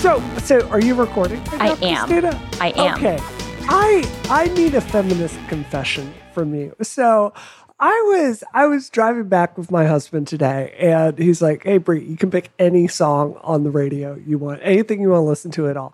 So, so are you recording? I am. Christina? I am. Okay. I I need a feminist confession from you. So I was I was driving back with my husband today, and he's like, "Hey, Brie, you can pick any song on the radio you want, anything you want to listen to at all."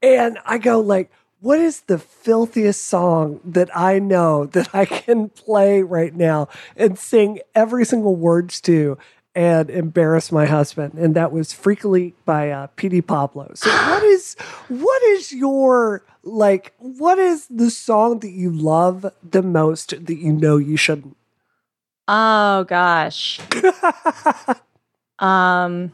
And I go like, "What is the filthiest song that I know that I can play right now and sing every single words to?" And embarrass my husband, and that was "Freek-a-Leek" by uh, Petey Pablo. So, what is what is your like? What is the song that you love the most that you know you shouldn't? Oh gosh. um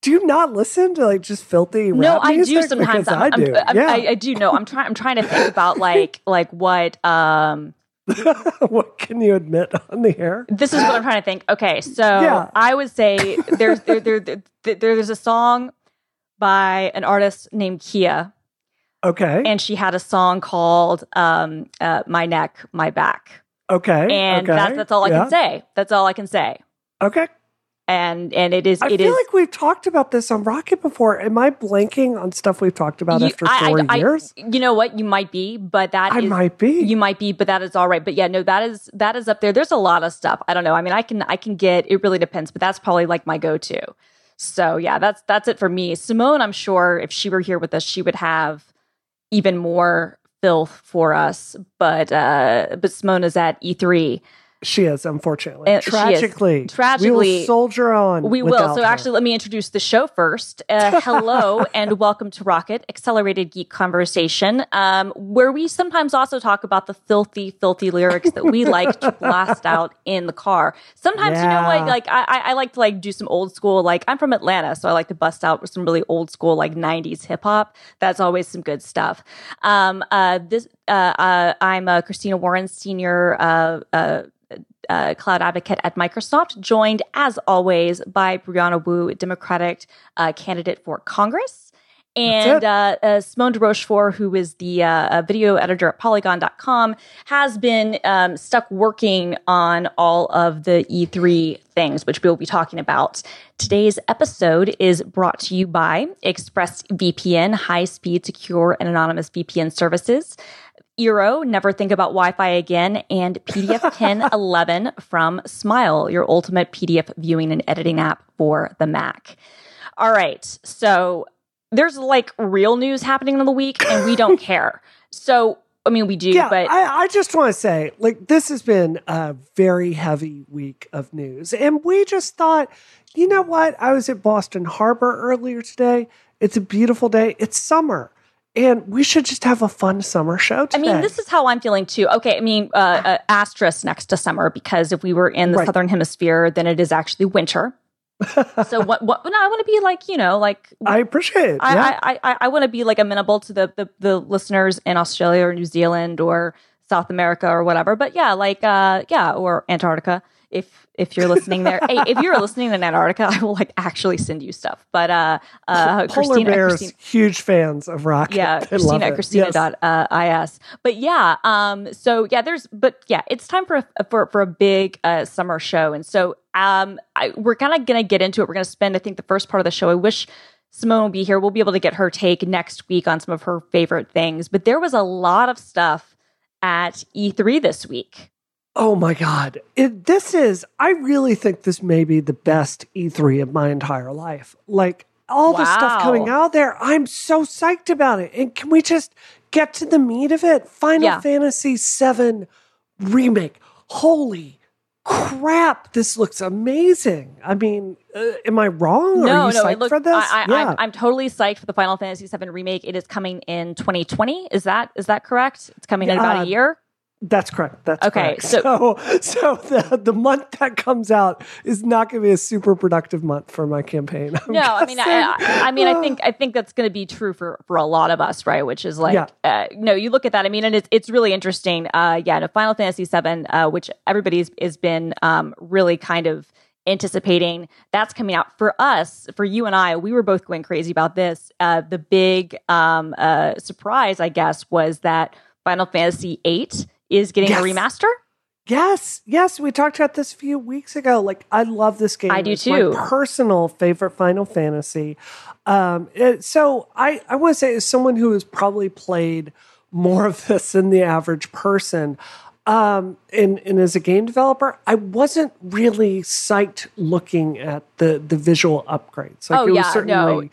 Do you not listen to like just filthy? no, I do sometimes. I'm, I do. I'm- yeah. I, I do know. I'm trying I'm trying to think about like like what um what can you admit on the air? this is what I'm trying to think. Okay, so Yeah. I would say there's there, there, there, there there's a song by an artist named Khia, Okay. and she had a song called um, uh, "My Neck, My Back," okay. and okay. that's that's all I yeah. can say. That's all I can say. Okay. And and it is I it feel is like we've talked about this on Rocket before. Am I blanking on stuff we've talked about You- after I- I- four I- years? you know what you might be, but that I is- might be. You might be, but that is all right. But yeah, no, that is that is up there. There's a lot of stuff. I don't know. I mean, I can I can get. It really depends, but that's probably like my go to. So yeah, that's that's it for me. Simone, I'm sure if she were here with us, she would have even more filth for us. But uh but Simone is at E3. She is, unfortunately. She is. Tragically. we Tragically, will soldier on. We will. So her. actually, let me introduce the show first. Uh, hello and welcome to Rocket Accelerated Geek Conversation, um, where we sometimes also talk about the filthy, filthy lyrics that we like to blast out in the car. Sometimes, you know Yeah. what? Like I, I, I like to like do some old school. Like I'm from Atlanta, so I like to bust out with some really old school like '90s hip hop. That's always some good stuff. Um, uh, this uh, uh, I'm uh, Christina Warren, senior. Uh, uh, uh, cloud advocate at Microsoft, joined as always by Brianna Wu, Democratic uh, candidate for Congress. And uh, uh, Simone de Rochefort, who is the video editor at Polygon.com, has been um, stuck working on all of the E3 things, which we'll be talking about. Today's episode is brought to you by ExpressVPN, high speed, secure, and anonymous VPN services. Eero, Never Think About Wi Fi Again, and PDF Pen 11 from Smile, your ultimate PDF viewing and editing app for the Mac. All right. So there's like real news happening in the week, and we don't care. So, I mean, we do, yeah, but I, I just want to say, like, this has been a very heavy week of news. And we just thought, you know what? I was at Boston Harbor earlier today. It's a beautiful day. It's summer. And we should just have a fun summer show I mean, this is how I'm feeling too. Okay, I mean, uh, uh, asterisk next to summer because if we were in the Right. southern hemisphere, then it is actually winter. so what? What? No, I want to be like you know, like I appreciate it. yeah. I, I, I, I want to be like amenable to the, the the listeners in Australia or New Zealand or South America or whatever. But yeah, like uh, yeah, or Antarctica. If if you're listening there, hey, if you're listening in Antarctica, I will like actually send you stuff. But uh, uh, Polar Christina, bears, Christina, huge fans of rock. yeah, They Christina love at it. Christina Yes. dot uh, is. But yeah, um, so yeah, there's but yeah, it's time for a, for for a big uh, summer show, and so um, I, we're kind of gonna get into it. We're gonna spend, I think, the first part of the show. I wish Simone will be here. We'll be able to get her take next week on some of her favorite things. But there was a lot of stuff at E3 this week. Oh my God. It, this is, I really think this may be the best E3 of my entire life. Like all the stuff coming out there, I'm so psyched about it. And can we just get to the meat of it? Final Yeah. Fantasy VII Remake. Holy crap. This looks amazing. I mean, uh, am I wrong? no, Are you no, psyched it looks. for this? I, I, yeah. I'm, I'm totally psyched for the Final Fantasy VII remake. It is coming in 2020. Is that is that correct? It's coming in about Uh, a year. That's correct. That's Okay, correct. so- so so the the month that comes out is not going to be a super productive month for my campaign. I'm no, I mean, I. I, I mean, I think I think that's going to be true for for a lot of us, right? Which is like, Yeah. uh, no, you look at that. I mean, and it's it's really interesting. Uh, yeah, no, Final Fantasy VII, uh, which everybody's has been um, really kind of anticipating. That's coming out for us, for you and I. We were both going crazy about this. Uh, the big um, uh, surprise, I guess, was that Final Fantasy VIII is getting Yes. a remaster. Yes, yes, we talked about this a few weeks ago. Like, I love this game. I do it's too. My personal favorite Final Fantasy. Um, it- so I, I want to say, as someone who has probably played more of this than the average person, um, and, and as a game developer, I wasn't really psyched looking at the the visual upgrades. Like, Oh, it was yeah, no.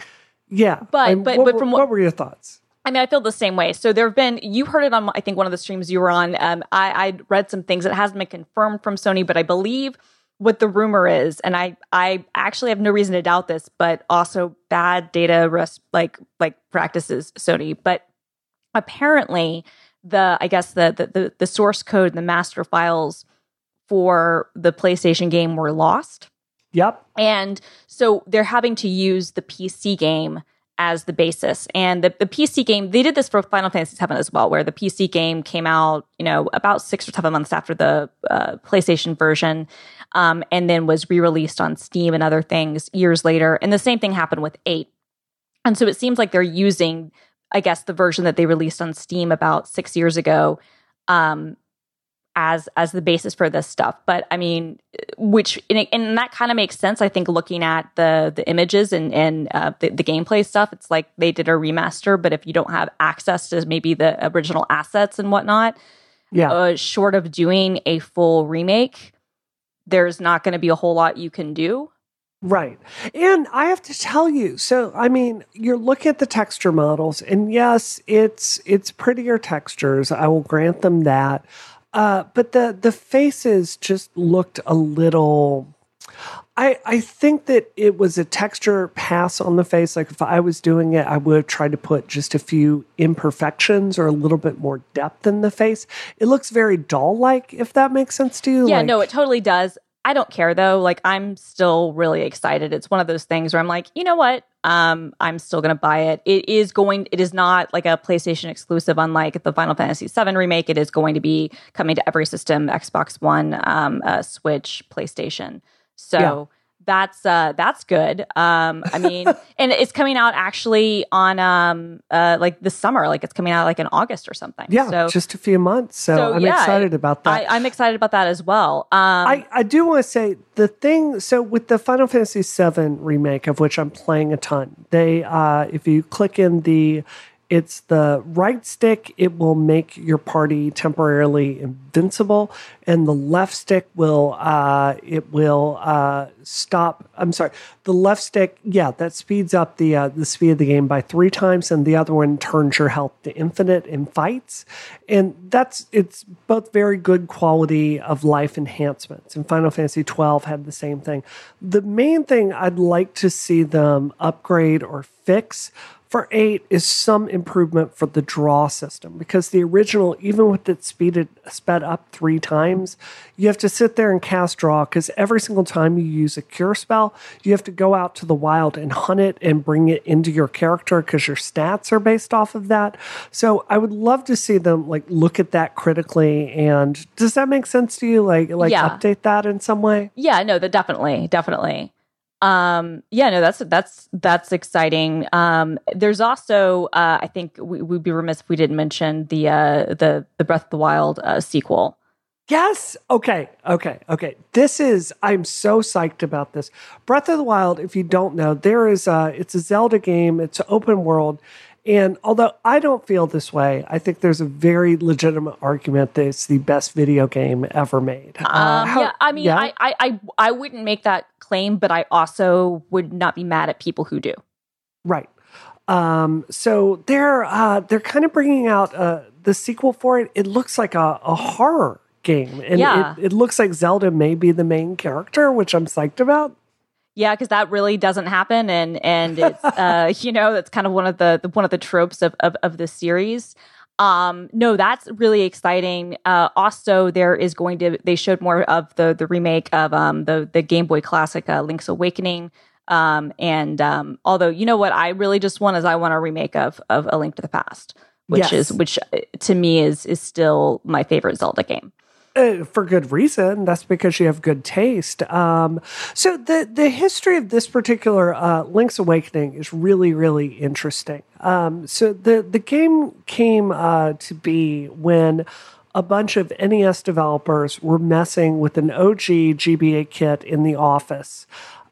yeah. But- And but- what, but from what what- were your thoughts? I mean, I feel the same way. So there have been, you heard it on, I think, one of the streams you were on. Um, I, I read some things that hasn't been confirmed from Sony, but I believe what the rumor is, and I, I actually have no reason to doubt this, but also bad data res- like, like practices Sony. But apparently, the, I guess the, the, the, the source code and the master files for the PlayStation game were lost. Yep. And so they're having to use the PC game as the basis. And the, the PC game, they did this for Final Fantasy VII as well, where the PC game came out, you know, about six or seven months after the uh, PlayStation version, um, and then was re-released on Steam and other things years later. And the same thing happened with eight. And so it seems like they're using, I guess, the version that they released on Steam about six years ago, um, as as the basis for this stuff. But I mean, which and, it- and that kind of makes sense. I think looking at the the images and and uh, the, the gameplay stuff, it's like they did a remaster. But if you don't have access to maybe the original assets and whatnot, Yeah. uh, short of doing a full remake, there's not going to be a whole lot you can do. Right. And I have to tell you, so I mean, you're looking at the texture models, and yes, it's it's prettier textures. I will grant them that. Uh, but the the faces just looked a little I, I think that it was a texture pass on the face. Like if I was doing it, I would have tried to put just a few imperfections or a little bit more depth in the face. It looks very doll like, if that makes sense to you. Yeah, Like- no, it totally does. I don't care though. Like I'm still really excited. It's one of those things where I'm like, you know what? Um, I'm still gonna buy it. It is going. It is not like a PlayStation exclusive, unlike the Final Fantasy VII remake. It is going to be coming to every system: Xbox One, um, uh, Switch, PlayStation. So. That's uh that's good. Um I mean and it's coming out actually on um uh like this summer, like it's coming out like in August or something. Yeah, So just a few months. So, so, I'm yeah, excited about that. I, I'm excited about that as well. Um I, I do want to say the thing. So with the Final Fantasy VII remake, of which I'm playing a ton, they uh, if you click in the, it's the right stick. It will make your party temporarily invincible, and the left stick will uh, it will uh, stop. I'm sorry, the left stick. Yeah, that speeds up the uh, the speed of the game by three times, and the other one turns your health to infinite in fights, and that's it's both very good quality of life enhancements. And Final Fantasy 12 had the same thing. The main thing I'd like to see them upgrade or fix for 8 is some improvement for the draw system because the original even with it speeded sped up 3 times you have to sit there and cast draw cuz every single time you use a cure spell you have to go out to the wild and hunt it and bring it into your character cuz your stats are based off of that so I would love to see them like look at that critically and does that make sense to you like like Yeah. update that in some way Yeah, no, that definitely, definitely. Um, yeah, no, that's that's that's exciting. Um, there's also, uh, I think we, we'd be remiss if we didn't mention the uh, the the Breath of the Wild uh, sequel. Yes. Okay. Okay. Okay. This is. I'm so psyched about this. Breath of the Wild. If you don't know, there is uh It's a Zelda game. It's an open world, and although I don't feel this way, I think there's a very legitimate argument that it's the best video game ever made. Uh, Um, how- yeah, I mean, yeah? I, I I I wouldn't make that claim, but I also would not be mad at people who do. Right. Um, so they're uh, they're kind of bringing out uh, the sequel for it. It looks like a, a horror game, and Yeah. it, it looks like Zelda may be the main character, which I'm psyched about. Yeah, because that really doesn't happen, and and it's uh, you know that's kind of one of the, the one of the tropes of of, of the series. Um, no, that's really exciting. Uh, also, there is going to they showed more of the the remake of um the the Game Boy Classic uh, Link's Awakening. Um, and um, although you know what I really just want is I want a remake of of A Link to the Past, which Yes. is which uh, to me is is still my favorite Zelda game. Uh, for good reason. That's because you have good taste. Um, so the the history of this particular uh, Link's Awakening is really really interesting. Um, so the the game came uh, to be when a bunch of NES developers were messing with an OG GBA kit in the office.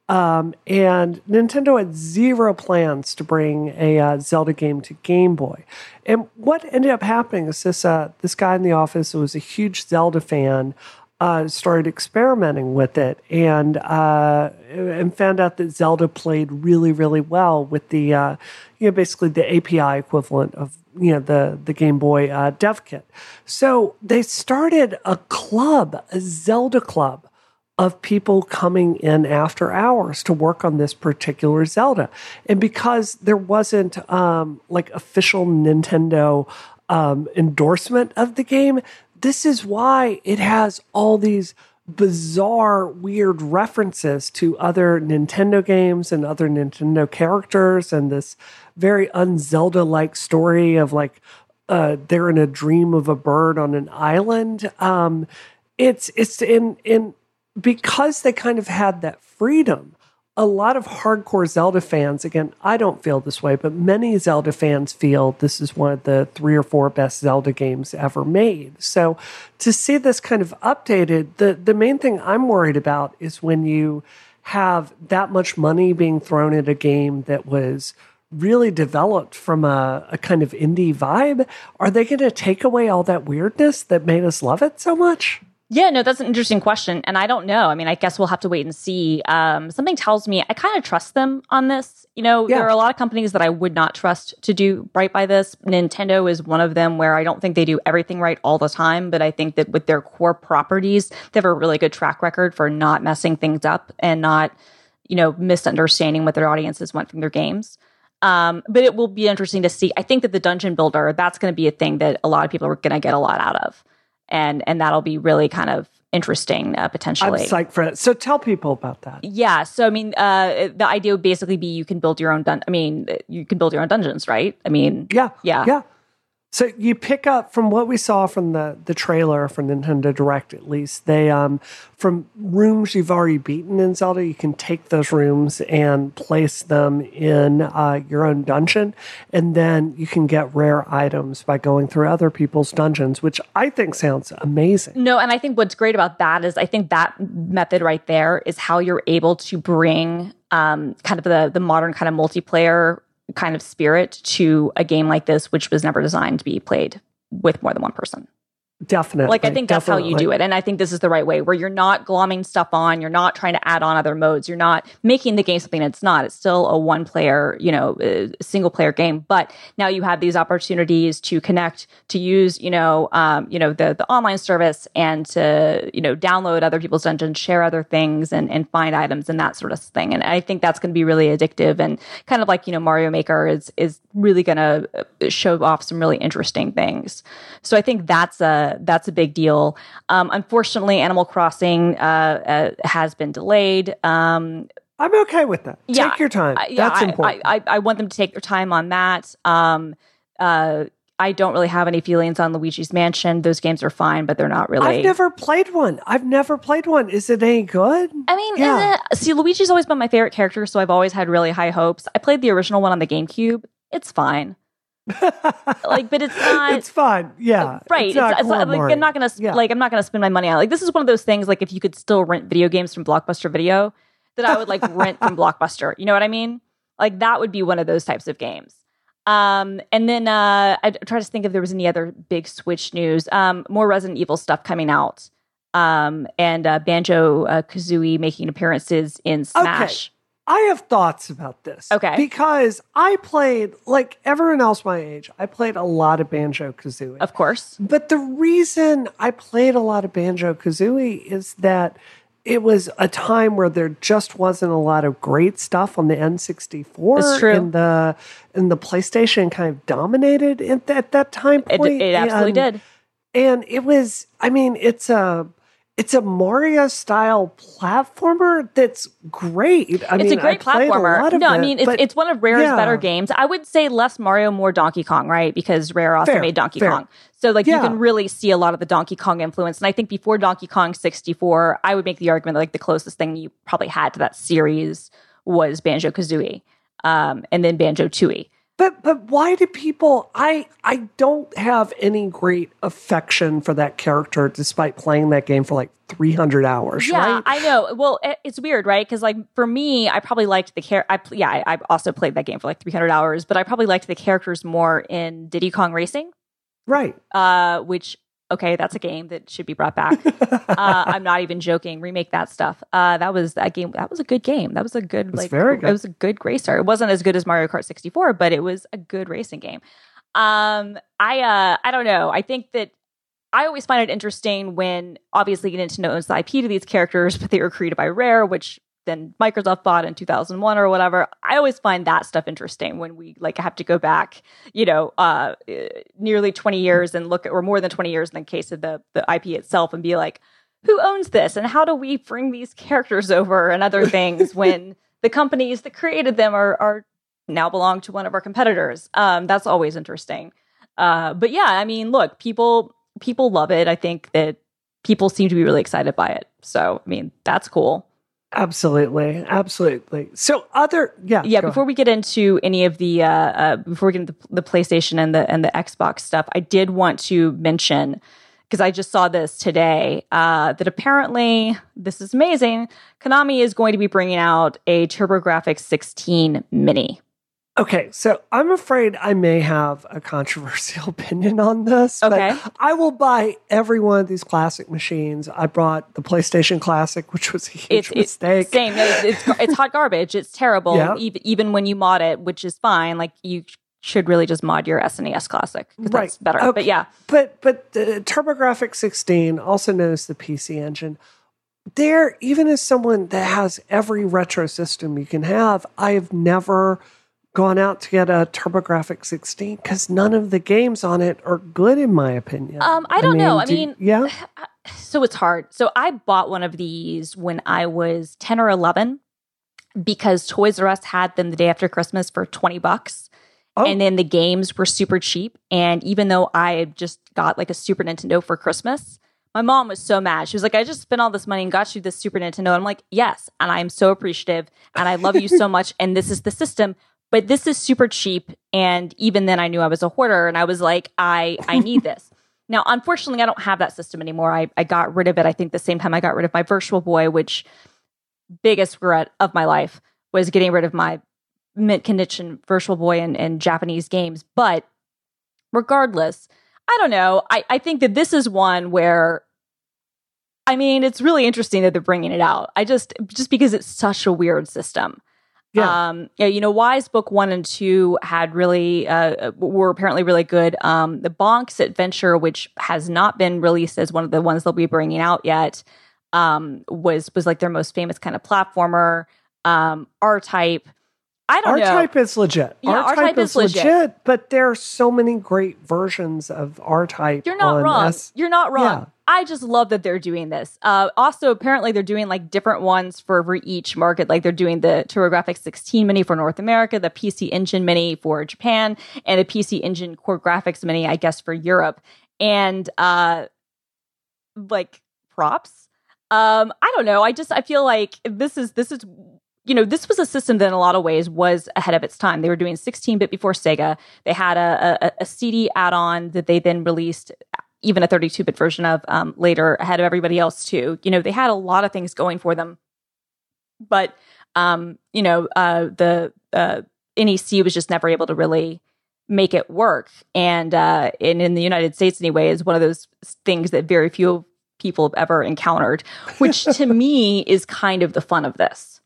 Um, and Nintendo had zero plans to bring a uh, Zelda game to Game Boy. And what ended up happening is this uh, this guy in the office who was a huge Zelda fan uh, started experimenting with it and uh, and found out that Zelda played really really well with the uh, you know basically the API equivalent of you know the the Game Boy uh, Dev Kit. So they started a club, a Zelda club of people coming in after hours to work on this particular Zelda. And because there wasn't um, like official Nintendo um, endorsement of the game, this is why it has all these bizarre, weird references to other Nintendo games and other Nintendo characters, and this very un Zelda like story of like uh, they're in a dream of a bird on an island. Um, it's it's in in because they kind of had that freedom, a lot of hardcore Zelda fans, again, I don't feel this way, but many Zelda fans feel this is one of the three or four best Zelda games ever made. So to see this kind of updated, the, the main thing I'm worried about is when you have that much money being thrown at a game that was really developed from a, a kind of indie vibe, are they going to take away all that weirdness that made us love it so much? Yeah, no, that's an interesting question. And I don't know. I mean, I guess we'll have to wait and see. Um, something tells me I kind of trust them on this. You know, yeah. there are a lot of companies that I would not trust to do right by this. Nintendo is one of them where I don't think they do everything right all the time, but I think that with their core properties, they have a really good track record for not messing things up and not, you know, misunderstanding what their audiences want from their games. Um, but it will be interesting to see. I think that the dungeon builder, that's going to be a thing that a lot of people are going to get a lot out of and and that'll be really kind of interesting uh, potentially. I'm psyched for it. So tell people about that. Yeah. So I mean, uh, the idea would basically be you can build your own. Dun- I mean, you can build your own dungeons, right? I mean, yeah, yeah, yeah. So you pick up from what we saw from the the trailer for Nintendo Direct, at least they um from rooms you've already beaten in Zelda, you can take those rooms and place them in uh, your own dungeon, and then you can get rare items by going through other people's dungeons, which I think sounds amazing. No, and I think what's great about that is I think that method right there is how you're able to bring um, kind of the the modern kind of multiplayer kind of spirit to a game like this, which was never designed to be played with more than one person. Definitely. Like I think that's definitely. how you do it. And I think this is the right way where you're not glomming stuff on, you're not trying to add on other modes, you're not making the game something it's not. It's still a one player, you know, single player game, but now you have these opportunities to connect, to use, you know, um, you know, the the online service and to, you know, download other people's dungeons, share other things and and find items and that sort of thing. And I think that's going to be really addictive and kind of like, you know, Mario Maker is is really going to show off some really interesting things. So I think that's a that's a big deal. Um, unfortunately, Animal Crossing uh, uh, has been delayed. Um, I'm okay with that. Yeah, take your time. Yeah, that's I, important. I, I, I, want them to take their time on that. Um, uh, I don't really have any feelings on Luigi's Mansion. Those games are fine, but they're not really. I've never played one. I've never played one. Is it any good? I mean, yeah. see, Luigi's always been my favorite character, so I've always had really high hopes. I played the original one on the GameCube. It's fine. Like, but it's not. It's fine. Yeah. Right. It's, not it's, like, I'm not gonna yeah. like I'm not gonna spend my money on. It. Like this is one of those things. Like if you could still rent video games from Blockbuster Video, that I would like rent from Blockbuster. You know what I mean? Like that would be one of those types of games. Um, and then uh, I try to think if there was any other big Switch news. Um, more Resident Evil stuff coming out. Um, and uh, Banjo uh, Kazooie making appearances in Smash. Okay. I have thoughts about this. Okay. Because I played, like everyone else my age, I played a lot of Banjo Kazooie. Of course. But the reason I played a lot of Banjo Kazooie is that it was a time where there just wasn't a lot of great stuff on the N64. It's true. And the, and the PlayStation kind of dominated at, at that time point. It, it absolutely and, did. And it was, I mean, it's a it's a Mario style platformer that's great. I it's mean, a great platformer. A no, it, I mean it's it's one of Rare's yeah. better games. I would say less Mario, more Donkey Kong, right? Because Rare also fair, made Donkey fair. Kong. So like yeah. you can really see a lot of the Donkey Kong influence. And I think before Donkey Kong 64, I would make the argument that like the closest thing you probably had to that series was Banjo Kazooie. Um, and then Banjo Tooie. But but why do people I I don't have any great affection for that character despite playing that game for like 300 hours, yeah, right? I know. Well, it, it's weird, right? Because like for me, I probably liked the character. I yeah, I, I also played that game for like 300 hours, but I probably liked the characters more in Diddy Kong Racing, right. uh, which okay, that's a game that should be brought back. uh, I'm not even joking. Remake that stuff. Uh, that was that game. That was a good game. That was a good was like. very good. It was a good racer. It wasn't as good as Mario Kart 64, but it was a good racing game. Um, I uh, I don't know. I think that I always find it interesting when obviously Nintendo owns the IP to these characters, but they were created by Rare, which then Microsoft bought in 2001 or whatever. I always find that stuff interesting when we like have to go back, you know, uh, nearly 20 years and look at, or more than 20 years in the case of the the IP itself, and be like, who owns this and how do we bring these characters over and other things when the companies that created them are are now belong to one of our competitors. Um, that's always interesting. Uh, but yeah, I mean, look, people people love it. I think that people seem to be really excited by it. So, I mean, that's cool. Absolutely. Absolutely. So other yeah. Yeah, before we get into any of the uh, uh before we get into the PlayStation and the and the Xbox stuff, I did want to mention because I just saw this today uh, that apparently this is amazing. Konami is going to be bringing out a TurboGrafx 16 Mini. Okay, so I'm afraid I may have a controversial opinion on this. Okay. But I will buy every one of these classic machines. I brought the PlayStation Classic, which was a huge It's, it's mistake. same. It's, it's it's hot garbage. It's terrible. Yeah. Even even when you mod it, which is fine. Like you should really just mod your SNES Classic 'cause Right. that's better. Okay. But yeah, But but the TurboGrafx 16, also known as the PC Engine, there even as someone that has every retro system you can have, I have never gone out to get a TurboGrafx 16 because none of the games on it are good in my opinion. Um, I don't know. I do- mean- yeah, so it's hard. So I bought one of these when I was 10 or 11 because Toys R Us had them the day after Christmas for 20 bucks. Oh. And then the games were super cheap. And even though I just got like a Super Nintendo for Christmas, my mom was so mad. She was like, I just spent all this money and got you this Super Nintendo. I'm like, yes. And I'm so appreciative. And I love you so much. And this is the system. But this is super cheap. And even then I knew I was a hoarder and I was like, I I need this. Now, unfortunately, I don't have that system anymore. I, I got rid of it, I think, the same time I got rid of my Virtual Boy, which biggest regret of my life was getting rid of my mint condition Virtual Boy and, and Japanese games. But regardless, I don't know. I, I think that this is one where I mean, it's really interesting that they're bringing it out. I just just because it's such a weird system. Yeah. Um, you know, Ys Book One and Two had really uh, were apparently really good. Um, the Bonk's Adventure, which has not been released as one of the ones they'll be bringing out yet, um, was was like their most famous kind of platformer. Um, R Type. I don't R know. Type is legit. Yeah, R Type is legit. but there are so many great versions of R Type. You're not on wrong. S- You're not wrong. Yeah. I just love that they're doing this. Uh, also, apparently, they're doing like different ones for, for each market. Like they're doing the TurboGrafx 16 Mini for North America, the PC Engine Mini for Japan, and the PC Engine CoreGrafx Mini, I guess, for Europe. And uh, like props. Um, I don't know. I just I feel like this is this is you know this was a system that in a lot of ways was ahead of its time. They were doing 16 bit before Sega. They had a, a, a CD add on that they then released even a 32 bit version of um, later ahead of everybody else too. You know they had a lot of things going for them, but um, you know uh, the uh, NEC was just never able to really make it work. And uh, and in the United States anyway, is one of those things that very few people have ever encountered, which to me is kind of the fun of this.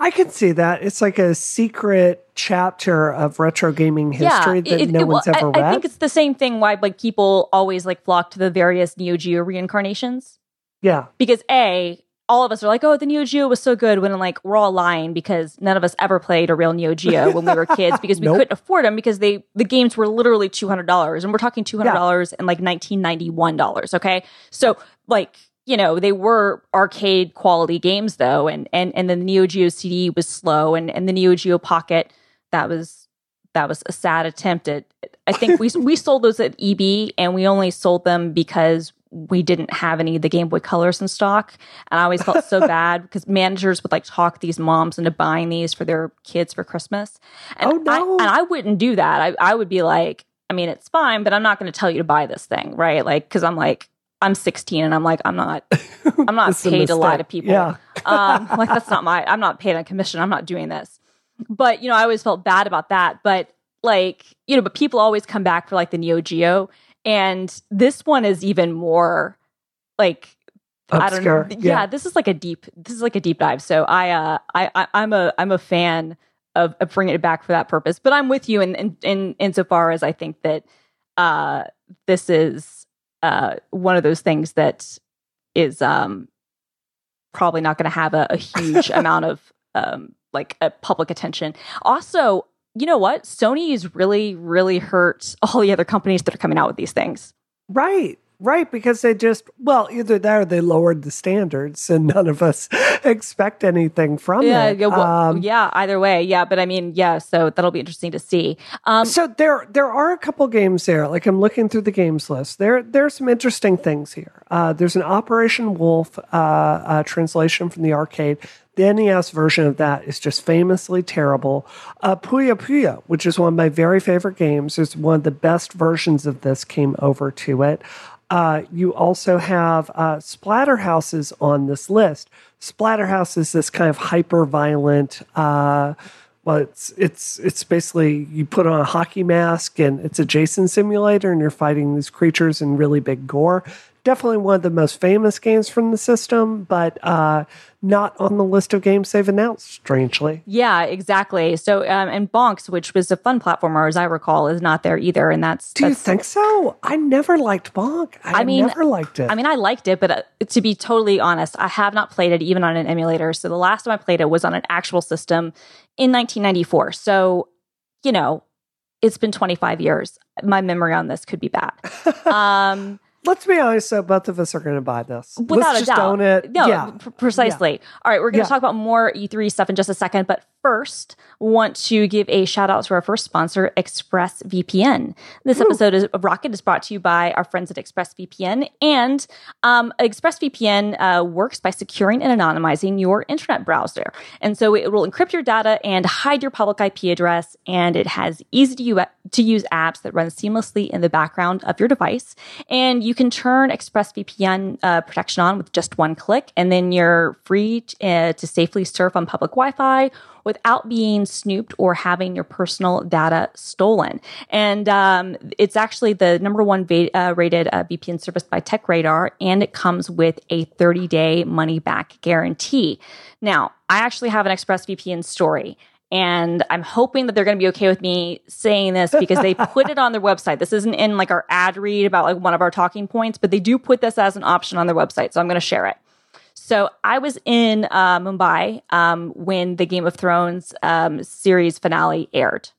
I can see that. It's like a secret chapter of retro gaming history that it- no it- well, one's ever I, read. I think it's the same thing why like people always like flock to the various Neo Geo reincarnations yeah. because a all of us are like, oh, the Neo Geo was so good when like we're all lying because none of us ever played a real Neo Geo when we were kids because we Nope. couldn't afford them because they the games were literally two hundred dollars and we're talking two hundred dollars and like nineteen ninety one dollars. Okay, so like you know they were arcade quality games though, and and and the Neo Geo CD was slow and and the Neo Geo Pocket that was that was a sad attempt at. I think we we sold those at EB and we only sold them because we didn't have any of the Game Boy Colors in stock. And I always felt so bad because managers would like talk these moms into buying these for their kids for Christmas. And Oh, no. I, and I wouldn't do that. I, I would be like, I mean, it's fine, but I'm not going to tell you to buy this thing, right? Like, because I'm like, I'm 16 and I'm like, I'm not, I'm not a paid to lie to people. Yeah. um, like that's not my, I'm not paid on commission. I'm not doing this. But you know, I always felt bad about that. But like, you know, but people always come back for like the Neo Geo, and this one is even more like I don't know. Obscure. Yeah. this is like a deep. This is like a deep dive. So I, uh, I, I I'm a, I'm a fan of, of bringing it back for that purpose. But I'm with you in, in, in insofar as I think that, uh, this is, uh, one of those things that is, um, probably not going to have a, a huge amount of, um, like public attention. Also, you know what? Sony's really, really hurt all the other companies that are coming out with these things. Right, right. Because they just, well, either that or they lowered the standards and none of us expect anything from yeah, it. yeah, well, Um, yeah, either way, yeah. But I mean, yeah. So that'll be interesting to see. Um, so there there are a couple games there. Like I'm looking through the games list. There there's some interesting things here. Uh, there's an Operation Wolf uh, uh, translation from the arcade. The NES version of that is just famously terrible. Uh, Puyo Puyo, which is one of my very favorite games, is one of the best versions of this came over to it. Uh, you also have uh, Splatterhouses on this list. Splatterhouse is this kind of hyper violent. Uh, well, it's it's it's basically you put on a hockey mask and it's a Jason simulator, and you're fighting these creatures in really big gore. Definitely one of the most famous games from the system, but uh, not on the list of games they've announced. Strangely, yeah, exactly. So um, and Bonks, which was a fun platformer, as I recall, is not there either. And that's do you that's, think so? I never liked Bonk. I, I mean, never liked it. I mean, I liked it, but uh, to be totally honest, I have not played it even on an emulator. So the last time I played it was on an actual system in 1994. So, you know, it's been 25 years. My memory on this could be bad. Um, Let's be honest, though, both of us are going to buy this. without Let's a just doubt. own it. No, yeah. p- precisely. All right, we're going to Yeah. talk about more E3 stuff in just a second, but first, want to give a shout out to our first sponsor, ExpressVPN. This episode is, of Rocket is brought to you by our friends at ExpressVPN, and um, ExpressVPN uh, works by securing and anonymizing your internet browser, and so it will encrypt your data and hide your public IP address, and it has easy to use to use apps that run seamlessly in the background of your device. And you can turn ExpressVPN uh, protection on with just one click, and then you're free t- uh, to safely surf on public Wi Fi without being snooped or having your personal data stolen. And um, it's actually the number one va- uh, rated uh, VPN service by TechRadar, and it comes with a 30 day money back guarantee. Now, I actually have an ExpressVPN story. And I'm hoping that they're going to be okay with me saying this because they put it on their website. This isn't in like our ad read about like one of our talking points, but they do put this as an option on their website. So I'm going to share it. So I was in uh, Mumbai um, when the Game of Thrones um, series finale aired,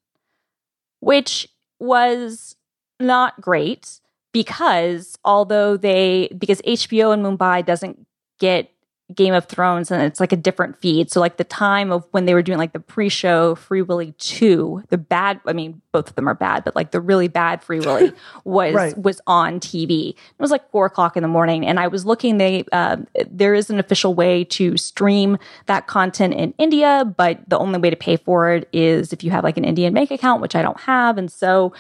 which was not great because although they because HBO in Mumbai doesn't get Game of Thrones and it's like a different feed. So like the time of when they were doing like the pre-show Free Willy 2, the bad I mean both of them are bad, but like the really bad Free Willy was Right. was on TV. It was like four o'clock in the morning and I was looking they uh, there is an official way to stream that content in India, but the only way to pay for it is if you have like an Indian bank account, which I don't have. And so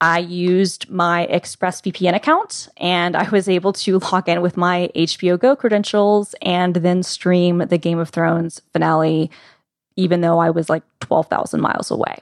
I used my ExpressVPN account and I was able to log in with my HBO Go credentials and then stream the Game of Thrones finale, even though I was like 12,000 miles away.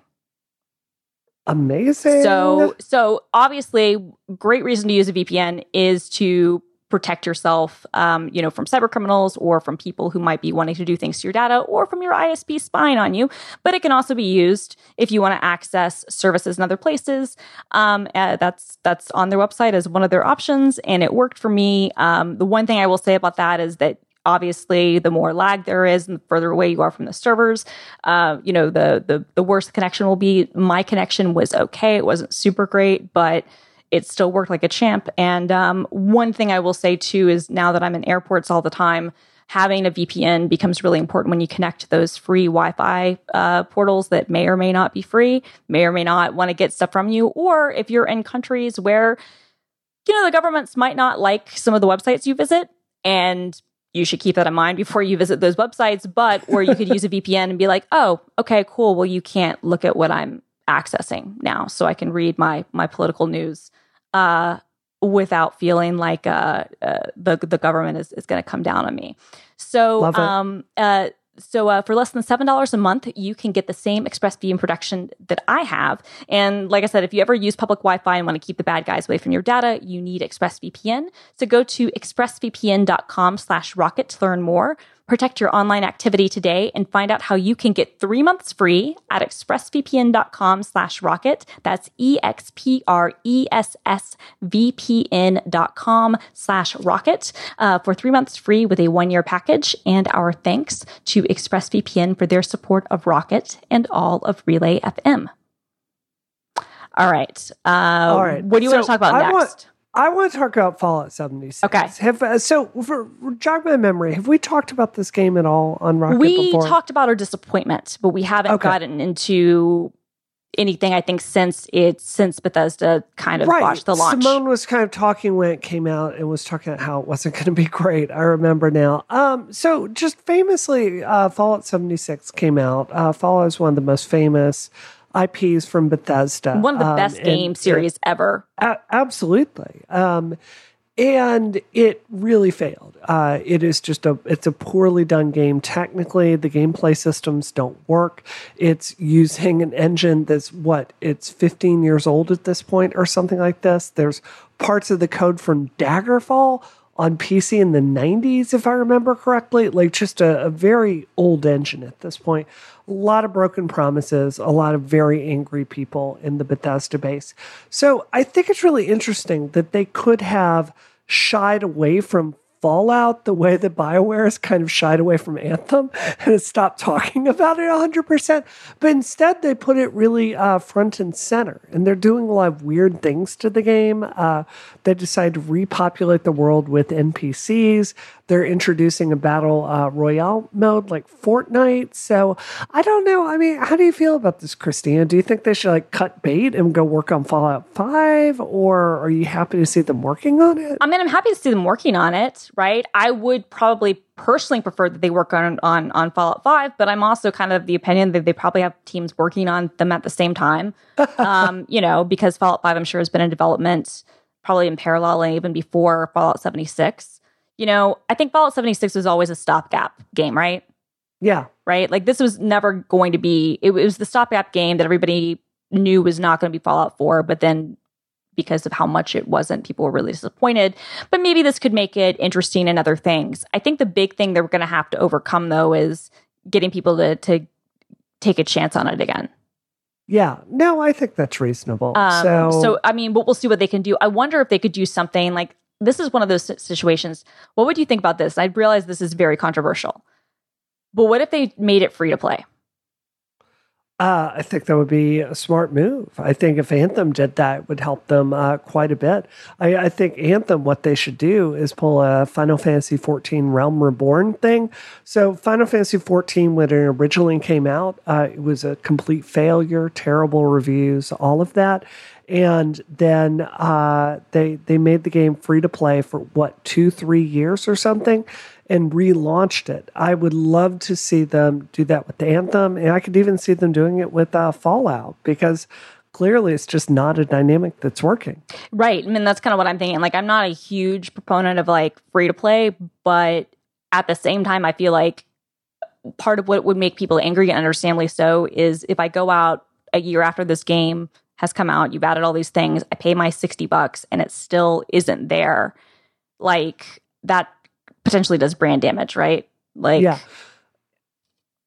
Amazing. So, so obviously, great reason to use a VPN is to protect yourself, um, you know, from cyber criminals or from people who might be wanting to do things to your data or from your ISP spying on you. But it can also be used if you want to access services in other places. Um, uh, that's that's on their website as one of their options, and it worked for me. Um, the one thing I will say about that is that obviously the more lag there is and the further away you are from the servers uh, you know the, the the worse the connection will be my connection was okay it wasn't super great but it still worked like a champ and um, one thing i will say too is now that i'm in airports all the time having a vpn becomes really important when you connect to those free wi-fi uh, portals that may or may not be free may or may not want to get stuff from you or if you're in countries where you know, the governments might not like some of the websites you visit, and you should keep that in mind before you visit those websites. But where you could use a VPN and be like, oh, okay, cool. Well, you can't look at what I'm accessing now, so I can read my my political news uh, without feeling like uh, uh, the the government is is going to come down on me. So, um, uh, so uh, for less than seven dollars a month, you can get the same Express ExpressVPN protection that I have. And like I said, if you ever use public Wi-Fi and want to keep the bad guys away from your data, you need ExpressVPN. So go to expressvpn.com/rocket to learn more. Protect your online activity today and find out how you can get three months free at expressvpn.com slash rocket. That's E-X-P-R-E-S-S-V-P-N dot com slash rocket uh, for three months free with a one-year package. And our thanks to ExpressVPN for their support of Rocket and all of Relay FM. All right. Uh, all right. What do you so want to talk about I next? Want- I want to talk about Fallout 76. Okay. Have, uh, so, for, jog my memory, have we talked about this game at all on Rocket we before? talked about our disappointment, but we haven't okay. gotten into anything I think since it since Bethesda kind of right. the launch. Simone was kind of talking when it came out and was talking about how it wasn't going to be great. I remember now. Um, so just famously, uh, Fallout 76 came out. Uh, Fallout is one of the most famous IPs from Bethesda. One of the um, best game series ever. A- absolutely. Um, and it really failed. Uh, it is just a it's a poorly done game. Technically, the gameplay systems don't work. It's using an engine that's what it's 15 years old at this point, or something like this. There's parts of the code from Daggerfall on PC in the 90s, if I remember correctly. Like just a, a very old engine at this point a lot of broken promises, a lot of very angry people in the Bethesda base. So I think it's really interesting that they could have shied away from Fallout the way that BioWare has kind of shied away from Anthem and has stopped talking about it 100%. But instead, they put it really uh, front and center. And they're doing a lot of weird things to the game. Uh, they decide to repopulate the world with NPCs. They're introducing a battle uh, royale mode like Fortnite. So I don't know. I mean, how do you feel about this, Christina? Do you think they should like cut bait and go work on Fallout 5? Or are you happy to see them working on it? I mean, I'm happy to see them working on it, right? I would probably personally prefer that they work on, on, on Fallout 5, but I'm also kind of the opinion that they probably have teams working on them at the same time. um, you know, because Fallout 5, I'm sure, has been in development probably in parallel and even before Fallout 76 you know, I think Fallout 76 was always a stopgap game, right? Yeah. Right? Like this was never going to be, it was the stopgap game that everybody knew was not going to be Fallout 4, but then because of how much it wasn't, people were really disappointed. But maybe this could make it interesting in other things. I think the big thing that we're going to have to overcome, though, is getting people to, to take a chance on it again. Yeah, no, I think that's reasonable. Um, so, so I mean, but we'll see what they can do. I wonder if they could do something like this is one of those situations. What would you think about this? I realize this is very controversial, but what if they made it free to play? Uh, I think that would be a smart move. I think if Anthem did that, would help them uh, quite a bit. I, I, think Anthem, what they should do is pull a Final Fantasy XIV Realm Reborn thing. So, Final Fantasy XIV, when it originally came out, uh, it was a complete failure, terrible reviews, all of that and then uh, they they made the game free to play for what two three years or something and relaunched it i would love to see them do that with the anthem and i could even see them doing it with uh, fallout because clearly it's just not a dynamic that's working right i mean that's kind of what i'm thinking like i'm not a huge proponent of like free to play but at the same time i feel like part of what would make people angry and understandably so is if i go out a year after this game has come out. You've added all these things. I pay my 60 bucks and it still isn't there. Like that potentially does brand damage, right? Like, yeah.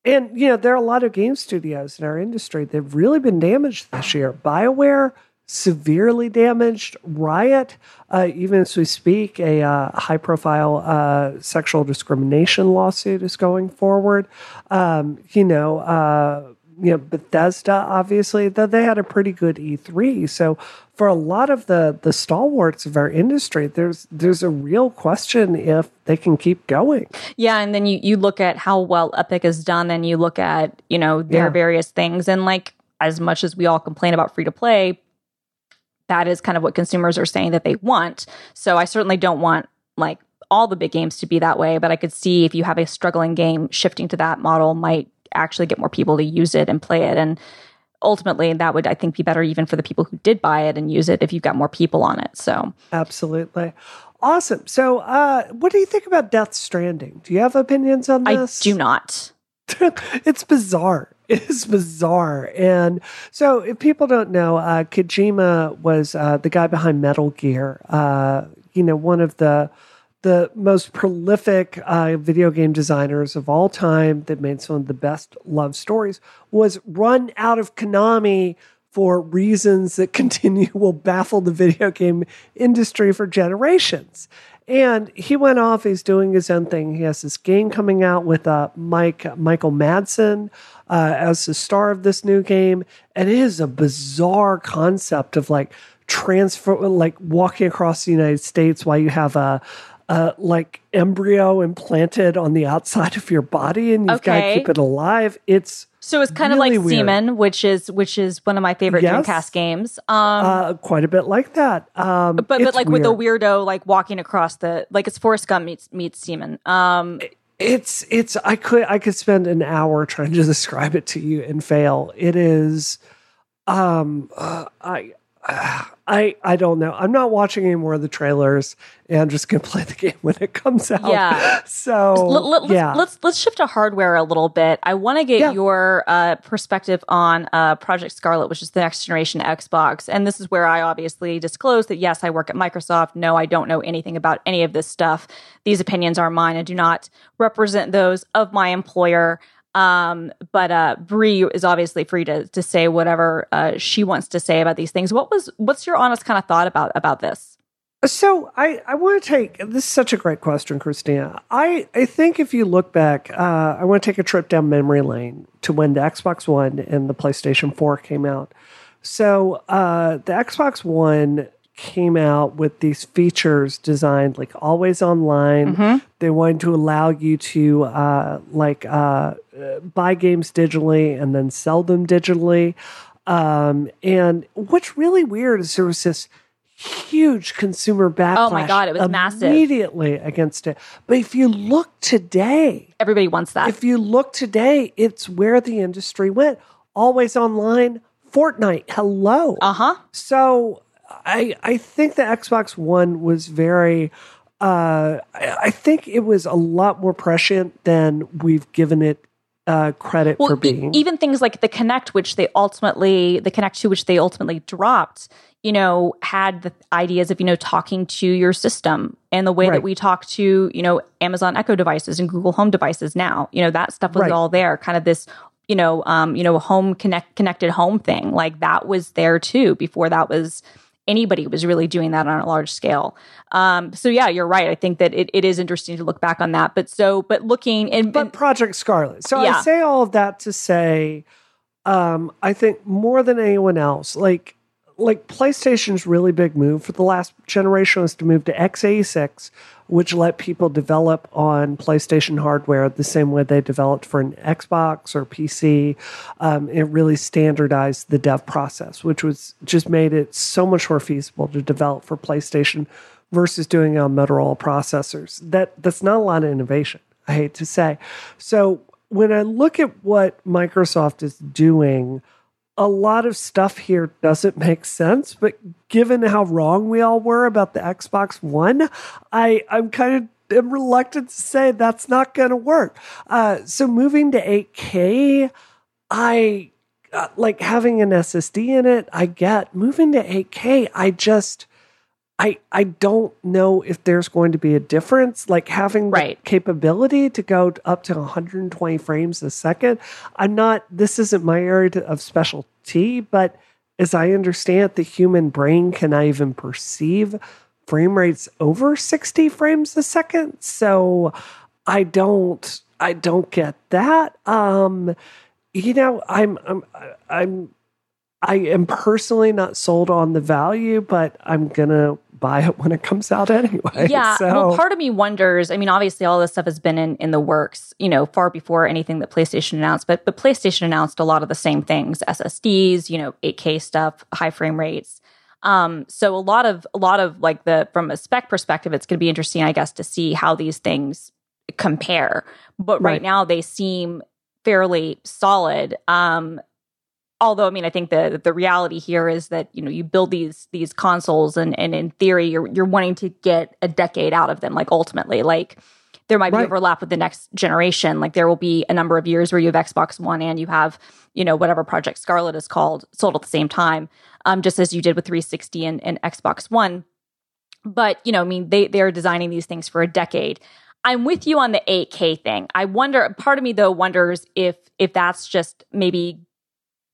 And, you know, there are a lot of game studios in our industry that have really been damaged this year. BioWare, severely damaged. Riot, uh, even as we speak, a uh, high profile uh, sexual discrimination lawsuit is going forward. Um, you know, uh, you know Bethesda obviously though they had a pretty good E3 so for a lot of the the stalwarts of our industry there's there's a real question if they can keep going yeah and then you you look at how well Epic has done and you look at you know their yeah. various things and like as much as we all complain about free to play that is kind of what consumers are saying that they want. So I certainly don't want like all the big games to be that way, but I could see if you have a struggling game, shifting to that model might actually get more people to use it and play it. And ultimately, that would, I think, be better even for the people who did buy it and use it if you've got more people on it. So, absolutely. Awesome. So, uh, what do you think about Death Stranding? Do you have opinions on this? I do not. it's bizarre. It's bizarre. And so, if people don't know, uh, Kojima was uh, the guy behind Metal Gear. Uh, you know, one of the the most prolific uh, video game designers of all time that made some of the best love stories was run out of Konami for reasons that continue will baffle the video game industry for generations. And he went off. He's doing his own thing. He has this game coming out with uh, Mike Michael Madsen uh, as the star of this new game, and it is a bizarre concept of like transfer, like walking across the United States while you have a uh, like embryo implanted on the outside of your body, and you've okay. got to keep it alive. It's so it's kind really of like weird. Seaman, which is which is one of my favorite yes. Dreamcast games. Um, uh, quite a bit like that. Um, but but like weird. with the weirdo like walking across the like it's Forrest Gump meets meets Seaman. Um, it's it's I could I could spend an hour trying to describe it to you and fail. It is um uh, I I I don't know. I'm not watching any more of the trailers, and I'm just gonna play the game when it comes out. Yeah. So let, let, let's, yeah, let's let's shift to hardware a little bit. I want to get yeah. your uh, perspective on uh, Project Scarlet, which is the next generation Xbox, and this is where I obviously disclose that yes, I work at Microsoft. No, I don't know anything about any of this stuff. These opinions are mine and do not represent those of my employer. Um, but uh, Brie is obviously free to to say whatever uh, she wants to say about these things. What was what's your honest kind of thought about about this? So I, I want to take this is such a great question, Christina. I, I think if you look back, uh, I want to take a trip down memory lane to when the Xbox One and the PlayStation 4 came out. So uh, the Xbox One came out with these features designed like always online. Mm-hmm. They wanted to allow you to uh, like uh, buy games digitally and then sell them digitally. Um, and what's really weird is there was this huge consumer backlash. Oh my god, it was massive immediately against it. But if you look today, everybody wants that. If you look today, it's where the industry went. Always online, Fortnite. Hello. Uh huh. So I I think the Xbox One was very. Uh, I, I think it was a lot more prescient than we've given it uh, credit well, for being. E- even things like the Kinect, which they ultimately, the Kinect 2, which they ultimately dropped, you know, had the ideas of, you know, talking to your system and the way right. that we talk to, you know, Amazon Echo devices and Google Home devices now. You know, that stuff was right. all there, kind of this you know, um, you know, home connect connected home thing like that was there too before that was anybody was really doing that on a large scale. Um, so yeah, you're right. I think that it, it is interesting to look back on that. But so, but looking and but Project Scarlet. So yeah. I say all of that to say, um, I think more than anyone else, like like PlayStation's really big move for the last generation was to move to x86, which let people develop on PlayStation hardware the same way they developed for an Xbox or PC. Um, it really standardized the dev process, which was just made it so much more feasible to develop for PlayStation versus doing it on Motorola processors. That that's not a lot of innovation. I hate to say. So when I look at what Microsoft is doing a lot of stuff here doesn't make sense, but given how wrong we all were about the Xbox One, I, I'm kind of am reluctant to say that's not going to work. Uh, so moving to 8K, I uh, like having an SSD in it. I get moving to 8K. I just I I don't know if there's going to be a difference. Like having right. capability to go up to 120 frames a second. I'm not. This isn't my area of specialty, but as I understand, the human brain cannot even perceive frame rates over 60 frames a second. So I don't. I don't get that. Um, you know, I'm I'm I'm I am personally not sold on the value, but I'm gonna buy it when it comes out anyway. Yeah. So. Well, part of me wonders. I mean, obviously, all this stuff has been in, in the works, you know, far before anything that PlayStation announced. But but PlayStation announced a lot of the same things: SSDs, you know, 8K stuff, high frame rates. Um, so a lot of a lot of like the from a spec perspective, it's going to be interesting, I guess, to see how these things compare. But right, right now, they seem fairly solid. Um, although I mean, I think the the reality here is that you know you build these these consoles, and and in theory, you're you're wanting to get a decade out of them. Like ultimately, like there might be right. overlap with the next generation. Like there will be a number of years where you have Xbox One and you have you know whatever Project Scarlet is called sold at the same time, um, just as you did with 360 and, and Xbox One. But you know, I mean, they they are designing these things for a decade. I'm with you on the 8K thing. I wonder. Part of me though wonders if if that's just maybe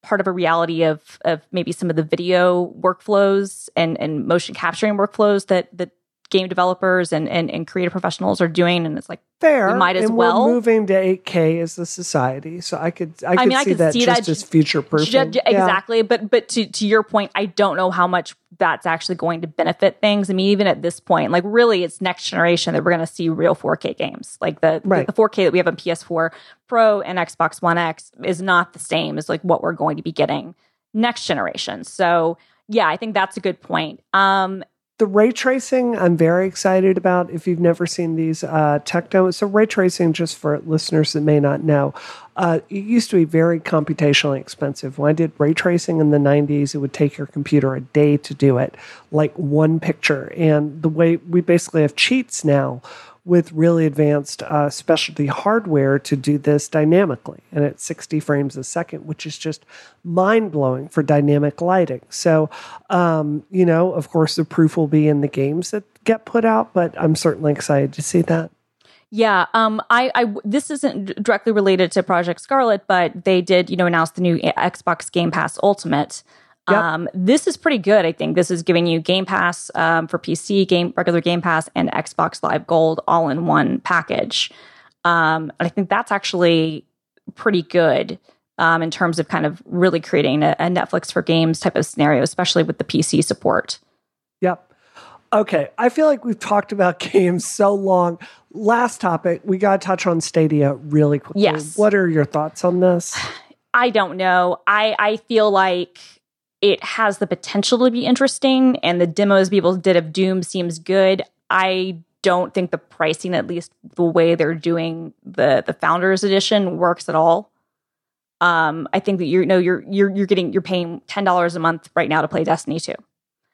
part of a reality of of maybe some of the video workflows and and motion capturing workflows that that game developers and, and, and creative professionals are doing and it's like fair we might as and well. we're moving to 8k as a society so i could i could, mean, see, I could that see just that as future proof yeah. exactly but but to to your point i don't know how much that's actually going to benefit things. I mean even at this point like really it's next generation that we're going to see real 4k games. Like the, right. the the 4k that we have on ps4 pro and xbox one x is not the same as like what we're going to be getting next generation. So yeah i think that's a good point. Um the ray tracing, I'm very excited about. If you've never seen these uh, tech demos, so ray tracing, just for listeners that may not know, uh, it used to be very computationally expensive. When I did ray tracing in the 90s, it would take your computer a day to do it, like one picture. And the way we basically have cheats now with really advanced uh, specialty hardware to do this dynamically and at 60 frames a second, which is just mind blowing for dynamic lighting. So, um, you know, of course, the proof will be in the games that get put out, but I'm certainly excited to see that. Yeah, um, I, I, this isn't directly related to Project Scarlet, but they did, you know, announce the new Xbox Game Pass Ultimate, Yep. Um, this is pretty good. I think this is giving you Game Pass um, for PC, game regular Game Pass, and Xbox Live Gold all in one package. Um, and I think that's actually pretty good um, in terms of kind of really creating a, a Netflix for games type of scenario, especially with the PC support. Yep. Okay, I feel like we've talked about games so long. Last topic, we got to touch on Stadia really quickly. Yes. What are your thoughts on this? I don't know. I I feel like it has the potential to be interesting, and the demos people did of Doom seems good. I don't think the pricing, at least the way they're doing the the Founders Edition, works at all. Um, I think that you know you're you're you're getting you're paying ten dollars a month right now to play Destiny two.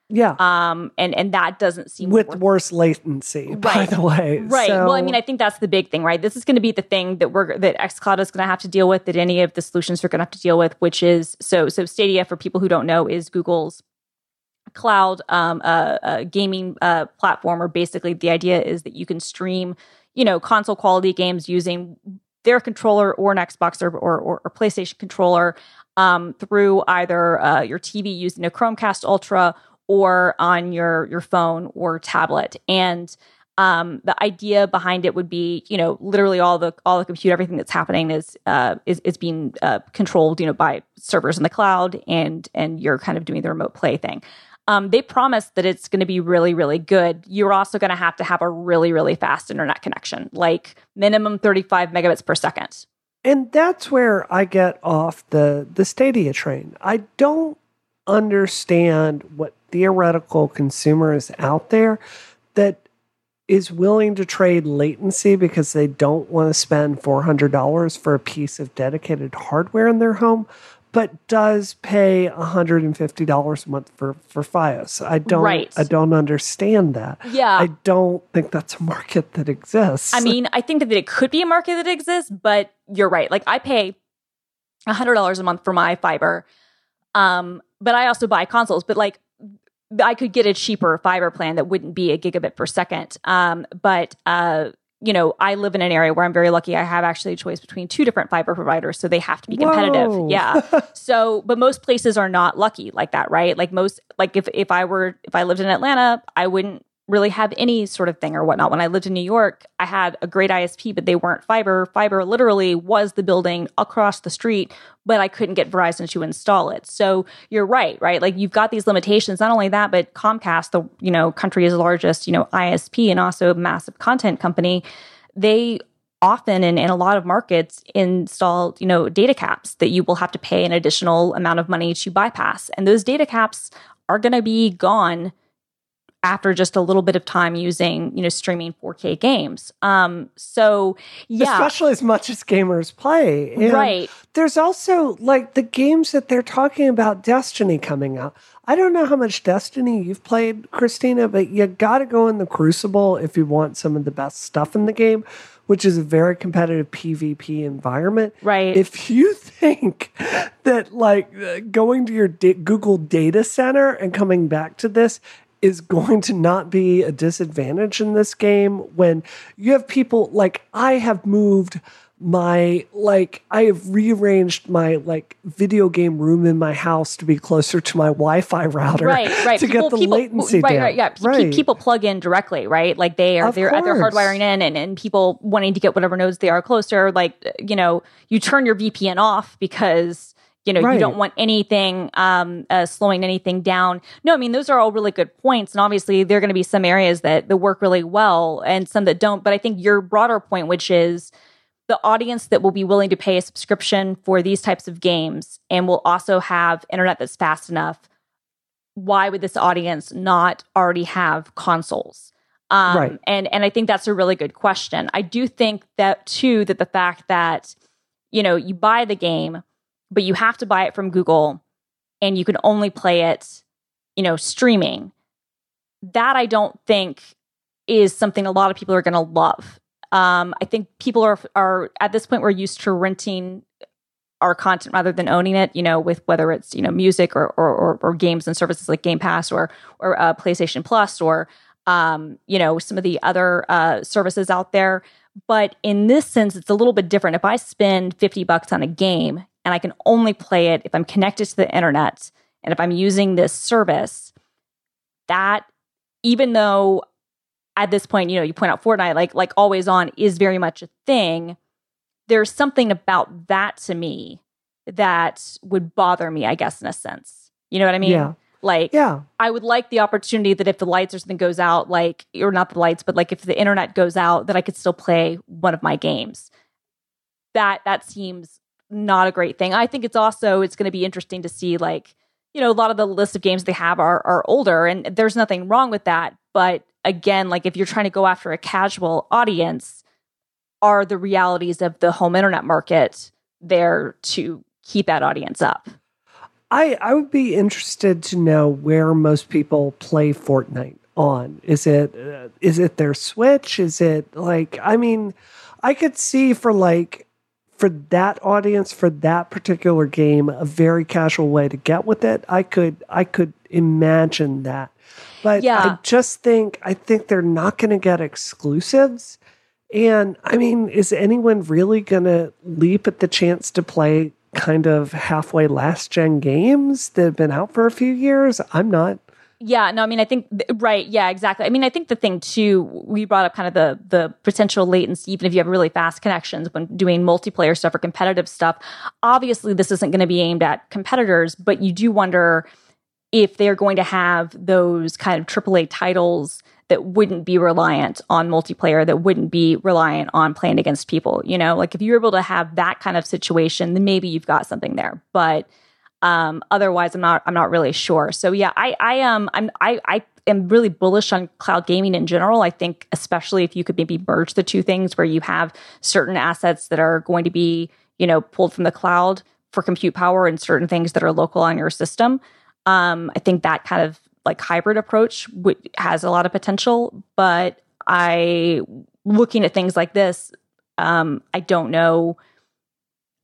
Yeah. Um, and and that doesn't seem with worth- worse latency, right. by the way. Right. So- well, I mean, I think that's the big thing, right? This is going to be the thing that we're that XCloud is going to have to deal with, that any of the solutions are going to have to deal with, which is so so Stadia for people who don't know is Google's cloud um, uh, uh, gaming uh, platform, or basically the idea is that you can stream, you know, console quality games using their controller or an Xbox or or, or PlayStation controller um, through either uh, your TV using a Chromecast Ultra or on your your phone or tablet and um, the idea behind it would be, you know, literally all the all the compute, everything that's happening is uh, is is being uh, controlled, you know, by servers in the cloud, and and you're kind of doing the remote play thing. Um, they promise that it's going to be really, really good. You're also going to have to have a really, really fast internet connection, like minimum 35 megabits per second. And that's where I get off the the Stadia train. I don't understand what theoretical consumer is out there that is willing to trade latency because they don't want to spend $400 for a piece of dedicated hardware in their home but does pay $150 a month for for Fios. I don't right. I don't understand that. Yeah. I don't think that's a market that exists. I mean, I think that it could be a market that exists, but you're right. Like I pay $100 a month for my fiber. Um, but I also buy consoles, but like I could get a cheaper fiber plan that wouldn't be a gigabit per second. Um, but uh, you know, I live in an area where I'm very lucky. I have actually a choice between two different fiber providers, so they have to be competitive. Whoa. Yeah. so, but most places are not lucky like that, right? Like most, like if if I were if I lived in Atlanta, I wouldn't really have any sort of thing or whatnot. When I lived in New York, I had a great ISP, but they weren't fiber. Fiber literally was the building across the street, but I couldn't get Verizon to install it. So you're right, right? Like you've got these limitations. Not only that, but Comcast, the you know country's largest you know ISP and also a massive content company, they often and in a lot of markets install you know data caps that you will have to pay an additional amount of money to bypass and those data caps are going to be gone after just a little bit of time using, you know, streaming 4K games. Um, so yeah, especially as much as gamers play, and right? There's also like the games that they're talking about, Destiny coming out. I don't know how much Destiny you've played, Christina, but you got to go in the Crucible if you want some of the best stuff in the game which is a very competitive PvP environment. Right. If you think that like going to your Google data center and coming back to this is going to not be a disadvantage in this game when you have people like I have moved my like I have rearranged my like video game room in my house to be closer to my Wi-Fi router, right? Right. To people, get the people, latency right, down. Right. Right, yeah. Right. People plug in directly, right? Like they are, they're they're hardwiring in, and and people wanting to get whatever nodes they are closer. Like you know, you turn your VPN off because you know right. you don't want anything um, uh, slowing anything down no i mean those are all really good points and obviously there are going to be some areas that, that work really well and some that don't but i think your broader point which is the audience that will be willing to pay a subscription for these types of games and will also have internet that's fast enough why would this audience not already have consoles um, right. and and i think that's a really good question i do think that too that the fact that you know you buy the game but you have to buy it from Google and you can only play it, you know, streaming. That I don't think is something a lot of people are going to love. Um, I think people are are at this point we're used to renting our content rather than owning it. You know, with whether it's you know music or or, or, or games and services like Game Pass or or uh, PlayStation Plus or um, you know some of the other uh, services out there. But in this sense, it's a little bit different. If I spend fifty bucks on a game and I can only play it if I'm connected to the internet and if I'm using this service, that even though at this point, you know, you point out Fortnite, like like always on is very much a thing. There's something about that to me that would bother me, I guess, in a sense. You know what I mean? Yeah. Like, yeah. I would like the opportunity that if the lights or something goes out, like, or not the lights, but like if the internet goes out, that I could still play one of my games. That that seems not a great thing. I think it's also it's going to be interesting to see like you know a lot of the list of games they have are are older and there's nothing wrong with that, but again like if you're trying to go after a casual audience are the realities of the home internet market there to keep that audience up. I I would be interested to know where most people play Fortnite on. Is it uh, is it their Switch? Is it like I mean I could see for like for that audience for that particular game a very casual way to get with it i could i could imagine that. But yeah. i just think i think they're not going to get exclusives. And i mean is anyone really going to leap at the chance to play kind of halfway last gen games that have been out for a few years? I'm not yeah, no, I mean, I think right, yeah, exactly. I mean, I think the thing too, we brought up kind of the the potential latency, even if you have really fast connections when doing multiplayer stuff or competitive stuff. Obviously, this isn't going to be aimed at competitors, but you do wonder if they're going to have those kind of AAA titles that wouldn't be reliant on multiplayer, that wouldn't be reliant on playing against people. You know, like if you're able to have that kind of situation, then maybe you've got something there. But um, otherwise, I'm not. I'm not really sure. So yeah, I I um I'm I I am really bullish on cloud gaming in general. I think especially if you could maybe merge the two things where you have certain assets that are going to be you know pulled from the cloud for compute power and certain things that are local on your system. Um, I think that kind of like hybrid approach w- has a lot of potential. But I looking at things like this, um, I don't know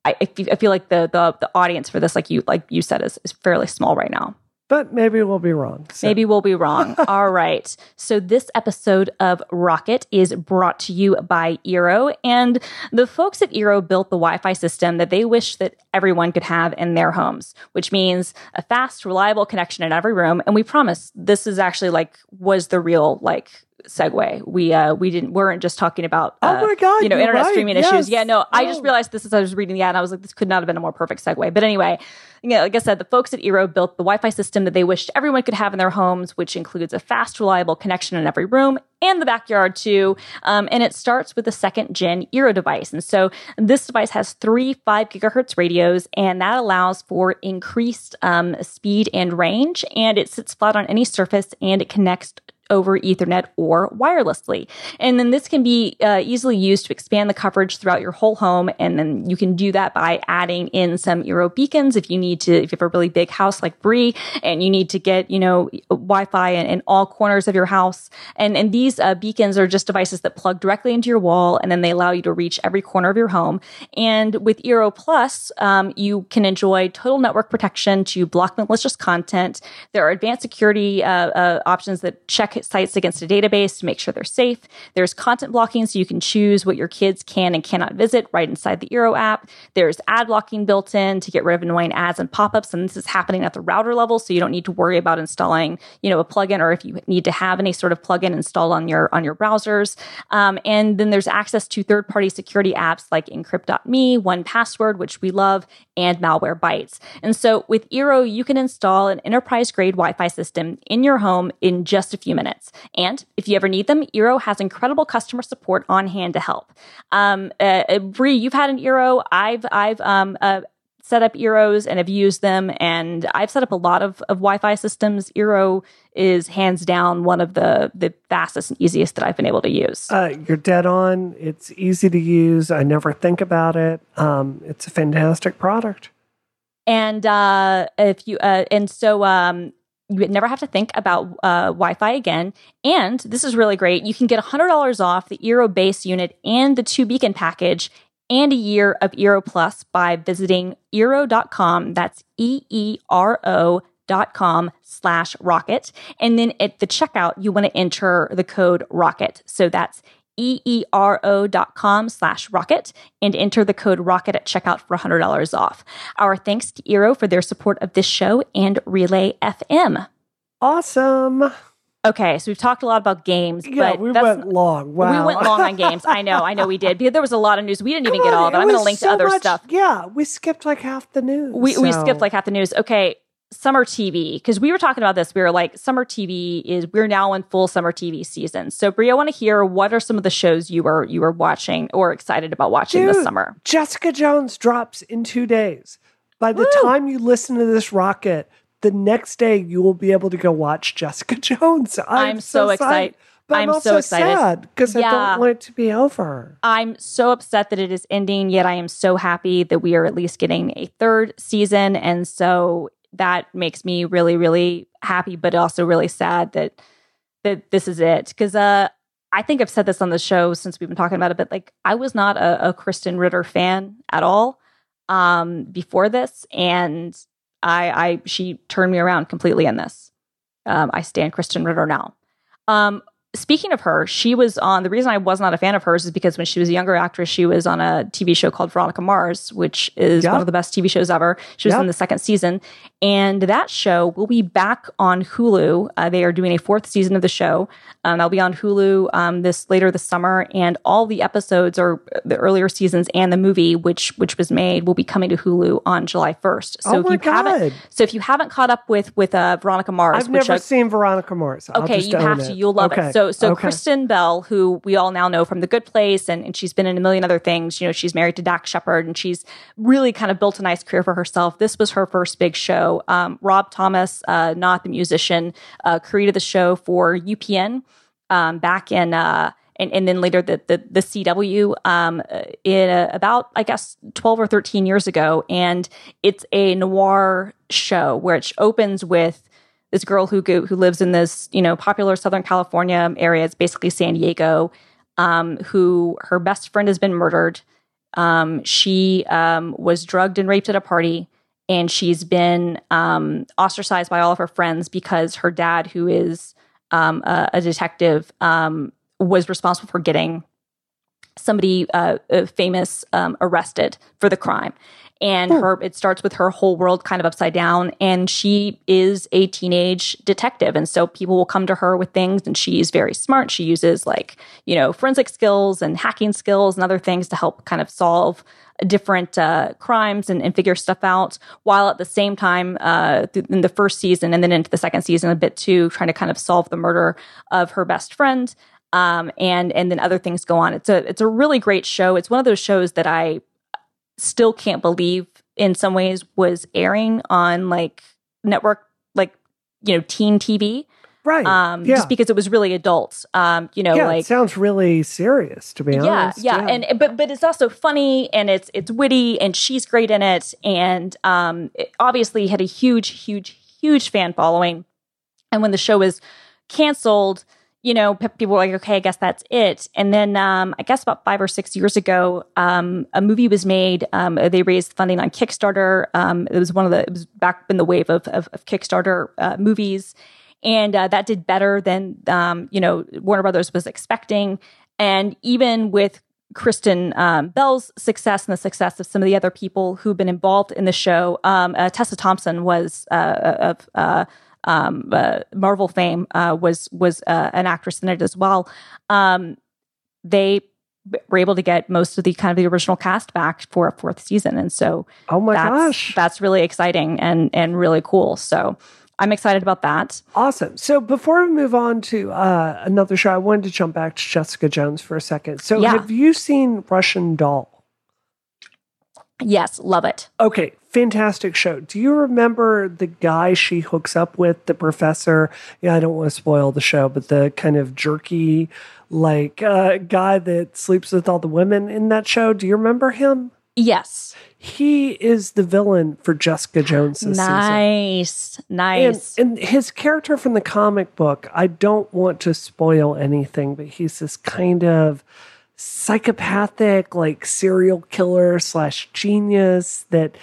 I, I feel like the, the the audience for this, like you like you said, is, is fairly small right now. But maybe we'll be wrong. So. Maybe we'll be wrong. All right. So this episode of Rocket is brought to you by Eero, and the folks at Eero built the Wi-Fi system that they wish that everyone could have in their homes, which means a fast, reliable connection in every room. And we promise this is actually like was the real like segue. We uh, we didn't weren't just talking about uh, oh my god, you know internet right. streaming yes. issues. Yeah, no, I just Oh. realized this as I was reading the ad, and I was like, this could not have been a more perfect segue. But anyway, yeah, like I said, the folks at Eero built the Wi-Fi system that they wished everyone could have in their homes, which includes a fast, reliable connection in every room and the backyard too. Um, and it starts with the second gen Eero device. And so this device has three five gigahertz radios, and that allows for increased um, speed and range. And it sits flat on any surface, and it connects over Ethernet or wirelessly. And then this can be uh, easily used to expand the coverage throughout your whole home. And then you can do that by adding in some Eero beacons if you need to, if you have a really big house like Bree and you need to get, you know, Wi-Fi in, in all corners of your house. And, and these uh, beacons are just devices that plug directly into your wall and then they allow you to reach every corner of your home. And with Eero Plus, um, you can enjoy total network protection to block malicious content. There are advanced security uh, uh, options that check sites against a database to make sure they're safe. There's content blocking so you can choose what your kids can and cannot visit right inside the Eero app. There's ad blocking built in to get rid of annoying ads and pop-ups. And this is happening at the router level. So you don't need to worry about installing, you know, a plugin or if you need to have any sort of plugin installed on your, on your browsers. Um, and then there's access to third-party security apps like Encrypt.me, One Password, which we love, and Malwarebytes. And so with Eero, you can install an enterprise-grade Wi-Fi system in your home in just a few minutes. And if you ever need them, Eero has incredible customer support on hand to help. Um, uh, uh, Bree, you've had an Eero. I've I've um, uh, set up Eeros and have used them, and I've set up a lot of, of Wi-Fi systems. Eero is hands down one of the the fastest and easiest that I've been able to use. Uh, you're dead on. It's easy to use. I never think about it. Um, it's a fantastic product. and uh, if you uh, and so um, you never have to think about uh, Wi-Fi again. And this is really great. You can get $100 off the Eero base unit and the two beacon package and a year of Eero Plus by visiting Eero.com. That's E E R O dot com slash rocket. And then at the checkout, you want to enter the code rocket. So that's E E-E-R-O dot com slash rocket and enter the code rocket at checkout for $100 off. Our thanks to Eero for their support of this show and Relay FM. Awesome. Okay, so we've talked a lot about games, Yeah, but we went long. Wow. we went long on games. I know, I know we did because there was a lot of news. We didn't even Come get all of it. I'm going to link so to other much- stuff. Yeah, we skipped like half the news. We, we skipped like half the news. Okay, summer TV because we were talking about this. We were like, summer TV is we're now in full summer TV season. So, Brie, I want to hear what are some of the shows you were you were watching or excited about watching this summer. Jessica Jones drops in two days. By the Woo! time you listen to this rocket, the next day you will be able to go watch Jessica Jones. I'm, I'm so excited. But I'm, I'm so also excited. sad because I don't want it to be over. I'm so upset that it is ending, yet I am so happy that we are at least getting a third season. And so that makes me really, really happy, but also really sad that that this is it. Because uh I think I've said this on the show since we've been talking about it, but like I was not a, a Krysten Ritter fan at all um before this. And I I she turned me around completely in this. Um I stand Krysten Ritter now. Um speaking of her, she was on the reason I was not a fan of hers is because when she was a younger actress, she was on a TV show called Veronica Mars, which is Yeah. one of the best TV shows ever. She was Yeah. in the second season, and that show will be back on Hulu. Uh, they are doing a fourth season of the show. Um, that'll be on Hulu um, this later this summer, and all the episodes or the earlier seasons and the movie, which which was made, will be coming to Hulu on July first. So Oh if you God. haven't, so if you haven't caught up with with uh, Veronica Mars, I've never I- seen Veronica Mars. I'll Okay, you have it. to. You'll love Okay. it. So, so Okay. Kristen Bell, who we all now know from The Good Place, and, and she's been in a million other things. You know, she's married to Dax Shepard, and she's really kind of built a nice career for herself. This was her first big show. Um, Rob Thomas, uh, not the musician, uh, created the show for UPN um, back in. Uh, and, and then later the the, the CW um, uh, in uh, about I guess twelve or thirteen years ago, and it's a noir show which opens with this girl who go, who lives in this you know popular Southern California area. It's basically San Diego. Um, who her best friend has been murdered. Um, she um, was drugged and raped at a party, and she's been um, ostracized by all of her friends because her dad, who is um, a, a detective, um, was responsible for getting somebody uh, uh, famous um, arrested for the crime and her it starts with her whole world kind of upside down and she is a teenage detective and so people will come to her with things and she's very smart she uses like you know forensic skills and hacking skills and other things to help kind of solve different uh, crimes and, and, figure stuff out while at the same time uh, in the first season and then into the second season a bit too trying to kind of solve the murder of her best friend um, and and then other things go on. It's a it's a really great show. It's one of those shows that I still can't believe in some ways was airing on like network like you know teen TV. Right. Um, yeah. just because it was really adult. Um, you know, yeah, like it sounds really serious to be honest. Yeah, yeah, and but but it's also funny and it's it's witty and she's great in it and um, it obviously had a huge, huge, huge fan following. And when the show was canceled, you know, people were like, okay, I guess that's it. And then um, I guess about five or six years ago, um, a movie was made. Um, they raised funding on Kickstarter. Um, it was one of the, it was back in the wave of, of, of Kickstarter uh, movies. And uh, that did better than, um, you know, Warner Brothers was expecting. And even with Kristen um, Bell's success and the success of some of the other people who've been involved in the show, uh, Tessa Thompson was uh, of, uh, um, uh, Marvel fame, uh, was was uh, an actress in it as well. Um, they were able to get most of the kind of the original cast back for a fourth season, and so oh my that's, gosh, that's really exciting and and really cool. So. I'm excited about that. Awesome. So before we move on to uh, another show, I wanted to jump back to Jessica Jones for a second. So yeah. have you seen Russian Doll? Yes, love it. Okay, fantastic show. Do you remember the guy she hooks up with, the professor? Yeah, I don't want to spoil the show, but the kind of jerky, like uh, guy that sleeps with all the women in that show. Do you remember him? Yes. He is the villain for Jessica Jones this nice. season. Nice. And, and his character from the comic book, I don't want to spoil anything, but he's this kind of psychopathic, like serial killer slash genius that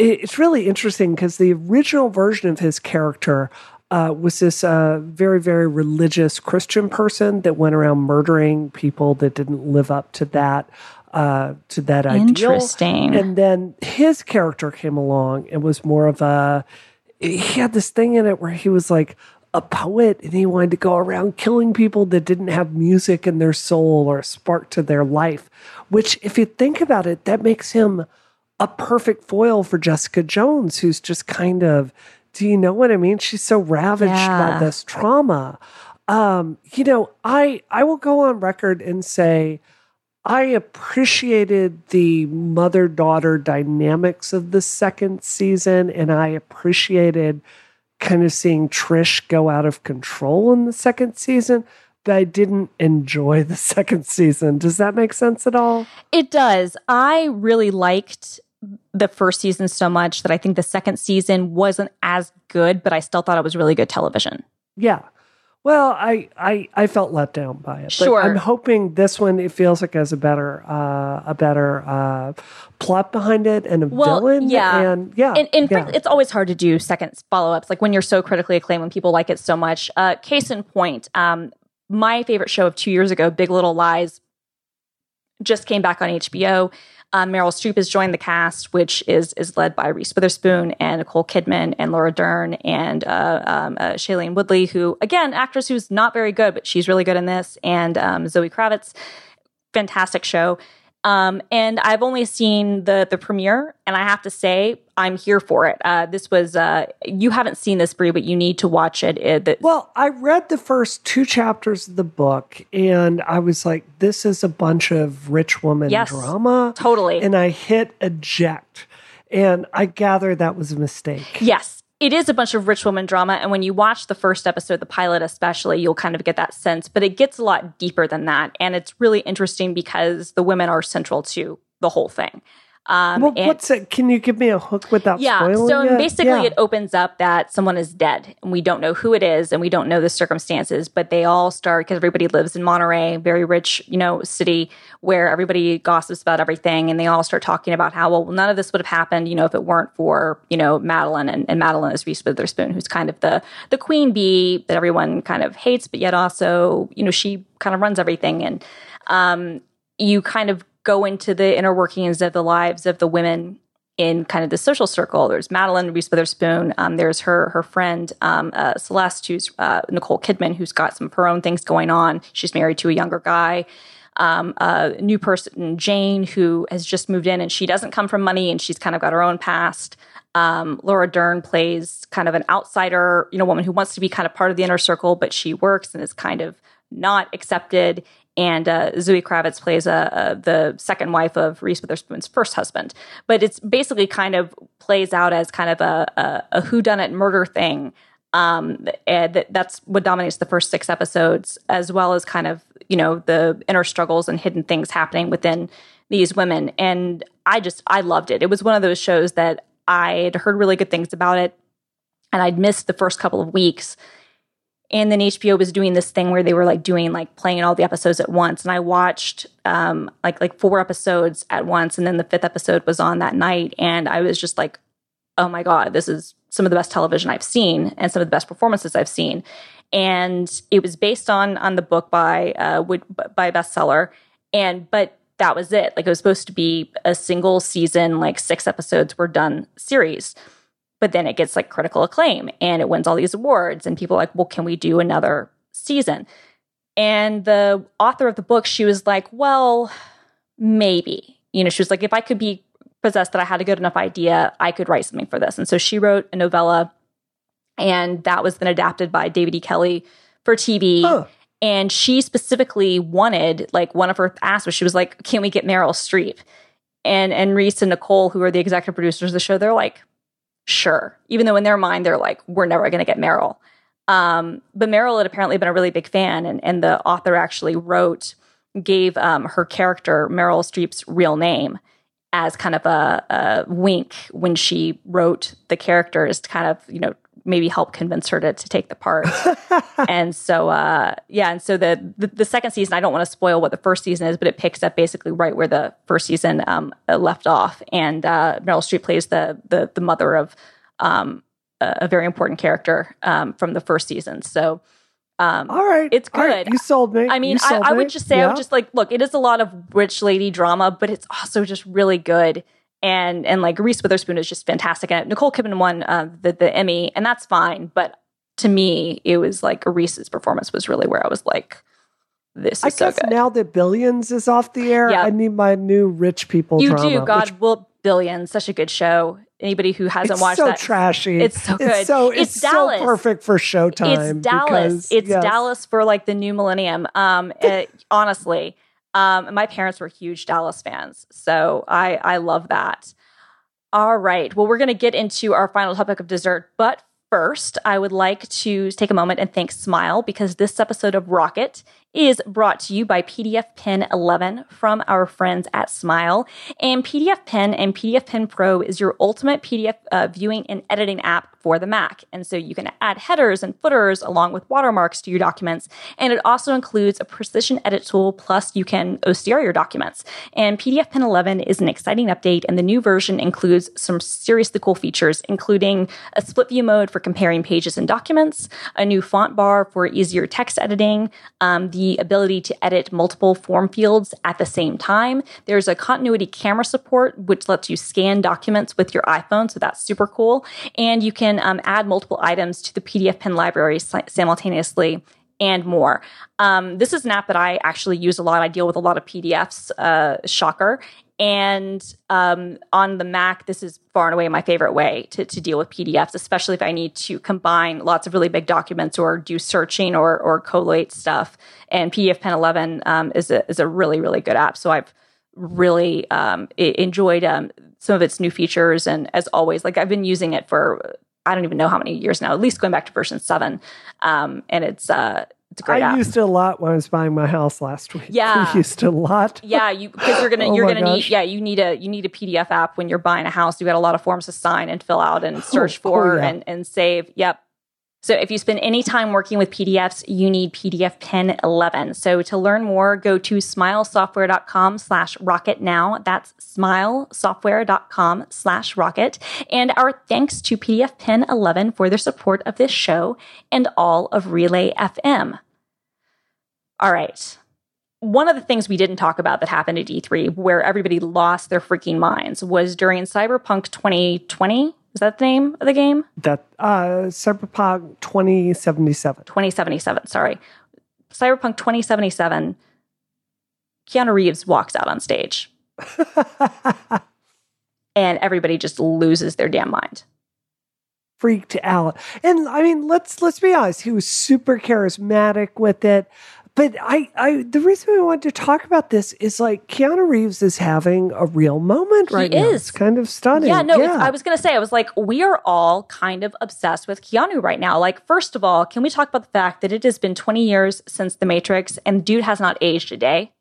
it's really interesting because the original version of his character uh, was this uh, very, very religious Christian person that went around murdering people that didn't live up to that. Uh, to that Interesting. ideal. And then his character came along and was more of a. He had this thing in it where he was like a poet and he wanted to go around killing people that didn't have music in their soul or a spark to their life. Which, if you think about it, that makes him a perfect foil for Jessica Jones, who's just kind of, do you know what I mean? She's so ravaged yeah. by this trauma. Um, you know, I I will go on record and say I appreciated the mother daughter dynamics of the second season, and I appreciated kind of seeing Trish go out of control in the second season but I didn't enjoy the second season. Does that make sense at all? It does. I really liked the first season so much that I think the second season wasn't as good, but I still thought it was really good television. Yeah. Well, I I, I felt let down by it. Sure. I'm hoping this one it feels like has a better uh, a better uh, plot behind it and a well, villain. Yeah. And yeah. And, and yeah. it's always hard to do second follow ups. Like when you're so critically acclaimed, when people like it so much. Uh, case in point, um, my favorite show of two years ago, Big Little Lies, just came back on HBO. Um, Meryl Streep has joined the cast, which is is led by Reese Witherspoon and Nicole Kidman and Laura Dern and uh, um, uh, Shailene Woodley, who again, actress who's not very good, but she's really good in this, and um, Zoe Kravitz. Fantastic show. Um, and I've only seen the the premiere, and I have to say I'm here for it. Uh, this was uh, you haven't seen this, Brie, but you need to watch it. it well, I read the first two chapters of the book, and I was like, "This is a bunch of rich woman yes, drama." Totally, and I hit eject, and I gather that was a mistake. Yes, it is a bunch of rich woman drama. And when you watch the first episode, the pilot especially, you'll kind of get that sense. But it gets a lot deeper than that. And it's really interesting because the women are central to the whole thing. Um, well, what's it? Can you give me a hook without yeah, spoiling so it? basically, yeah. it opens up that someone is dead, and we don't know who it is, and we don't know the circumstances. But they all start because everybody lives in Monterey, very rich, you know, city where everybody gossips about everything, and they all start talking about how well none of this would have happened, you know, if it weren't for you know Madeline, and, and Madeline is Reese Witherspoon, who's kind of the the queen bee that everyone kind of hates, but yet also you know she kind of runs everything, and um, you kind of go into the inner workings of the lives of the women in kind of the social circle. There's Madeline Reese Witherspoon. Um, there's her her friend um, uh, Celeste, who's uh, Nicole Kidman, who's got some of her own things going on. She's married to a younger guy. Um, a new person, Jane, who has just moved in, and she doesn't come from money, and she's kind of got her own past. Um, Laura Dern plays kind of an outsider, you know, woman who wants to be kind of part of the inner circle, but she works and is kind of not accepted and uh, Zoe Kravitz plays a, a, the second wife of Reese Witherspoon's first husband. But it's basically kind of plays out as kind of a, a, a whodunit murder thing. Um, that's what dominates the first six episodes, as well as kind of you know the inner struggles and hidden things happening within these women. And I just I loved it. It was one of those shows that I'd heard really good things about it, and I'd missed the first couple of weeks and then HBO was doing this thing where they were like doing like playing all the episodes at once, and I watched um, like like four episodes at once, and then the fifth episode was on that night, and I was just like, oh my god, this is some of the best television I've seen, and some of the best performances I've seen, and it was based on on the book by uh, Wood, by bestseller, and but that was it. Like it was supposed to be a single season, like six episodes were done series but then it gets like critical acclaim and it wins all these awards and people are like well can we do another season? And the author of the book she was like well maybe. You know she was like if i could be possessed that i had a good enough idea i could write something for this. And so she wrote a novella and that was then adapted by david e. Kelley for tv huh. and she specifically wanted like one of her asks was she was like can we get meryl streep? And and reese and nicole who are the executive producers of the show they're like sure. Even though in their mind they're like, we're never going to get Meryl. Um, but Meryl had apparently been a really big fan, and, and the author actually wrote, gave um, her character Meryl Streep's real name as kind of a, a, wink when she wrote the characters to kind of you know maybe help convince her to, to take the part. and so, uh, yeah, and so the, the, the second season, I don't want to spoil what the first season is, but it picks up basically right where the first season um, uh, left off. And uh, Meryl Streep plays the the, the mother of um, a, a, very important character um, from the first season. So. Um, All right, it's good. Right. You sold me. I mean, I, I, would just say, yeah. I would just like, look, it is a lot of rich lady drama, but it's also just really good and and like Reese Witherspoon is just fantastic. And Nicole Kidman won uh, the the Emmy, and that's fine. But to me, it was like Reese's performance was really where I was like, this is I so guess good. Now that Billions is off the air, yeah. I need my new rich people. You drama, do, God, which, well, Billions, such a good show. Anybody who hasn't it's watched so that, trashy. It's so good. It's so it's, it's Dallas. so perfect for Showtime. It's Dallas. Because, it's yes. Dallas for like the new millennium. Um, it, honestly, um, my parents were huge Dallas fans, so I I love that. All right. Well, we're going to get into our final topic of dessert, but first, I would like to take a moment and thank Smile because this episode of Rocket is brought to you by PDF Pen 11 from our friends at Smile. And PDF Pen and PDF Pen Pro is your ultimate PDF uh, viewing and editing app for the Mac. And so you can add headers and footers along with watermarks to your documents. And it also includes a precision edit tool, plus you can OCR your documents. And PDF Pen 11 is an exciting update, and the new version includes some seriously cool features, including a split view mode for comparing pages and documents, a new font bar for easier text editing, um, the ability to edit multiple form fields at the same time. There's a continuity camera support, which lets you scan documents with your iPhone, so that's super cool. And you can um, add multiple items to the PDF pen library simultaneously and more. Um, this is an app that I actually use a lot. I deal with a lot of PDFs, uh, shocker. And um, on the Mac, this is far and away my favorite way to, to deal with PDFs, especially if I need to combine lots of really big documents or do searching or, or collate stuff. And PDF Pen 11 um, is, a, is a really, really good app. So I've really um, enjoyed um, some of its new features. And as always, like I've been using it for I don't even know how many years now, at least going back to version seven. Um, and it's, uh, it's a great I app. used it a lot when I was buying my house last week. Yeah, we used it a lot. Yeah, you because you're gonna oh you're gonna gosh. need yeah you need a you need a PDF app when you're buying a house. You got a lot of forms to sign and fill out and oh, search oh, for oh, yeah. and and save. Yep, so if you spend any time working with PDFs, you need PDF Pen 11. So to learn more, go to smilesoftware.com slash rocket now. That's smilesoftware.com slash rocket. And our thanks to PDF Pen 11 for their support of this show and all of Relay FM. All right. one of the things we didn't talk about that happened at E3 where everybody lost their freaking minds was during Cyberpunk 2020. Is that the name of the game? That uh Cyberpunk 2077. 2077, sorry. Cyberpunk 2077, Keanu Reeves walks out on stage. and everybody just loses their damn mind. Freaked out. And I mean, let's let's be honest, he was super charismatic with it. But I, I, the reason we wanted to talk about this is like Keanu Reeves is having a real moment right he now. Is. It's kind of stunning. Yeah, no, yeah. I was going to say, I was like, we are all kind of obsessed with Keanu right now. Like, first of all, can we talk about the fact that it has been 20 years since The Matrix and dude has not aged a day?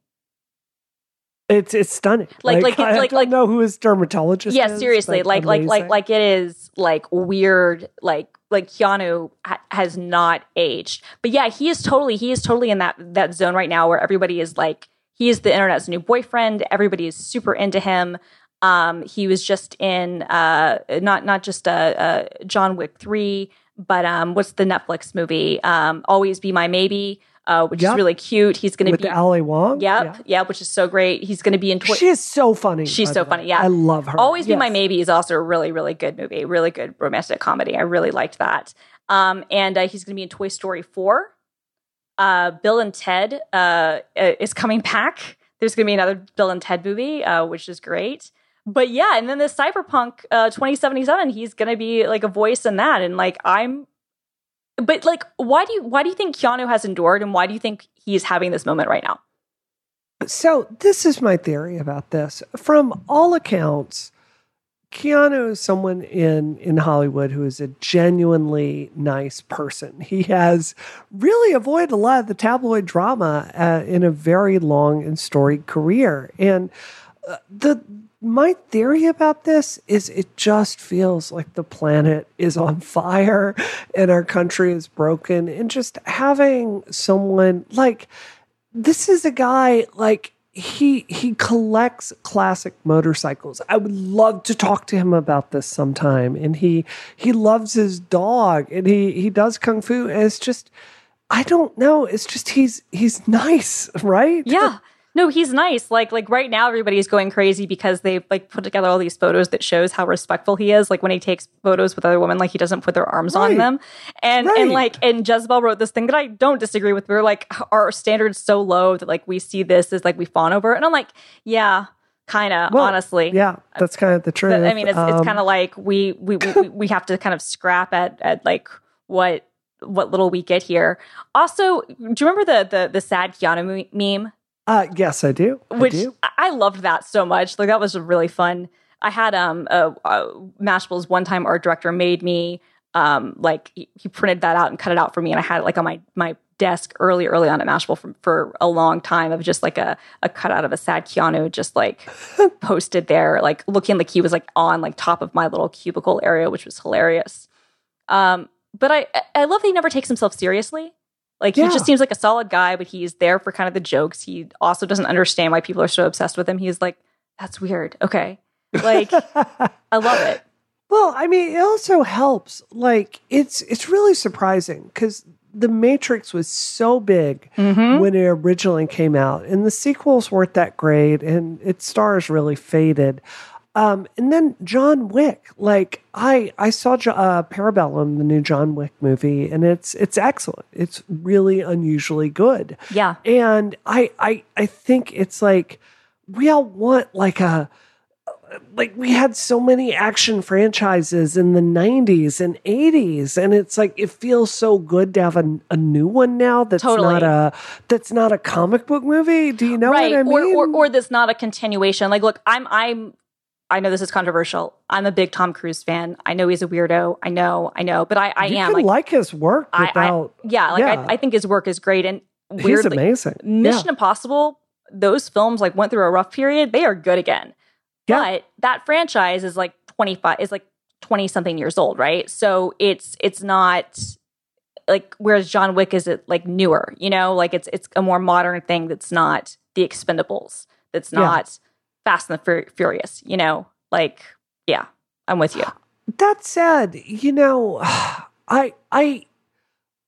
It's it's stunning. Like like I like don't like know who his dermatologist. yeah, is, seriously, like like like like it is like weird. Like like Keanu ha- has not aged, but yeah, he is totally he is totally in that that zone right now where everybody is like he is the internet's new boyfriend. Everybody is super into him. Um, he was just in uh not not just uh, uh John Wick three, but um what's the Netflix movie? Um, Always Be My Maybe. Uh, which Yep. is really cute. He's going to with be, Ali Wong. yep, yeah. which is so great. He's going to be in. Toy- She is so funny. She's so funny, yeah. I love her. Always Be My Yes. Maybe is also a really, really good movie, really good romantic comedy. I really liked that. Um, and uh, he's going to be in Toy Story 4. Uh, Bill and Ted uh, is coming back. There's going to be another Bill and Ted movie, uh, which is great. But yeah, and then the Cyberpunk uh, 2077, he's going to be like a voice in that. And like, I'm, but like, why do you why do you think Keanu has endured, and why do you think he's having this moment right now? So this is my theory about this. From all accounts, Keanu is someone in in Hollywood who is a genuinely nice person. He has really avoided a lot of the tabloid drama uh, in a very long and storied career. And uh, the my theory about this is it just feels like the planet is on fire and our country is broken and just having someone like this is a guy like he he collects classic motorcycles. I would love to talk to him about this sometime. And he he loves his dog and he he does kung fu. And it's just I don't know. It's just he's he's nice, right? Yeah. No, he's nice. Like like right now everybody's going crazy because they've like put together all these photos that shows how respectful he is. Like when he takes photos with other women, like he doesn't put their arms on them. And Right. and like and Jezebel wrote this thing that I don't disagree with. We are like our standards so low that like we see this as like we fawn over. it. And I'm like, yeah, kinda, Well, honestly. Yeah, that's kind of the truth. I mean, it's, it's Um, kind of like we we, we we have to kind of scrap at at like what what little we get here. Also, do you remember the the the sad Keanu meme? Uh, yes, I do. Which I do. I, loved that so much. Like that was really fun. I had um uh, uh Mashable's one time art director made me um like he, he printed that out and cut it out for me, and I had it like on my my desk early early on at Mashable for, for a long time of just like a a cutout of a sad Keanu just like posted there, like looking like he was like on like top of my little cubicle area, which was hilarious. Um, but I I love that he never takes himself seriously. Like Yeah. he just seems like a solid guy, but he's there for kind of the jokes. He also doesn't understand why people are so obsessed with him. He's like, that's weird. Okay. Like I love it. Well, I mean, it also helps. Like, it's it's really surprising because the Matrix was so big Mhm. when it originally came out, and the sequels weren't that great, and its stars really faded. Um, and then John Wick, like I I saw uh, Parabellum, the new John Wick movie, and it's it's excellent. It's really unusually good. Yeah. And I I I think it's like we all want like a like we had so many action franchises in the 90s and 80s and it's like it feels so good to have a, a new one now that's Totally. not a that's not a comic book movie do you know right. what i mean Or, or or that's not a continuation. Like, look, I'm I'm I know this is controversial. I'm a big Tom Cruise fan. I know he's a weirdo. I know, I know, but I, I you am can like, like, his work I, I without yeah, like yeah. I, I think his work is great and he's amazing Mission Impossible, those films like went through a rough period. They are good again. Yeah. But that franchise is like 25 is like 20 something years old, right? So it's it's not like whereas John Wick is it like newer, you know, like it's it's a more modern thing that's not the expendables. That's Yeah. not Fast and the Fur- Furious, you know? Like yeah, I'm with you. that said you know i i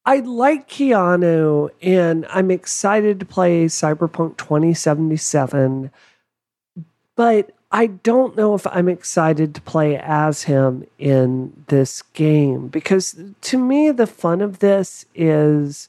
I like Keanu and I'm excited to play Cyberpunk 2077, but I don't know if I'm excited to play as him in this game because to me, the fun of this is,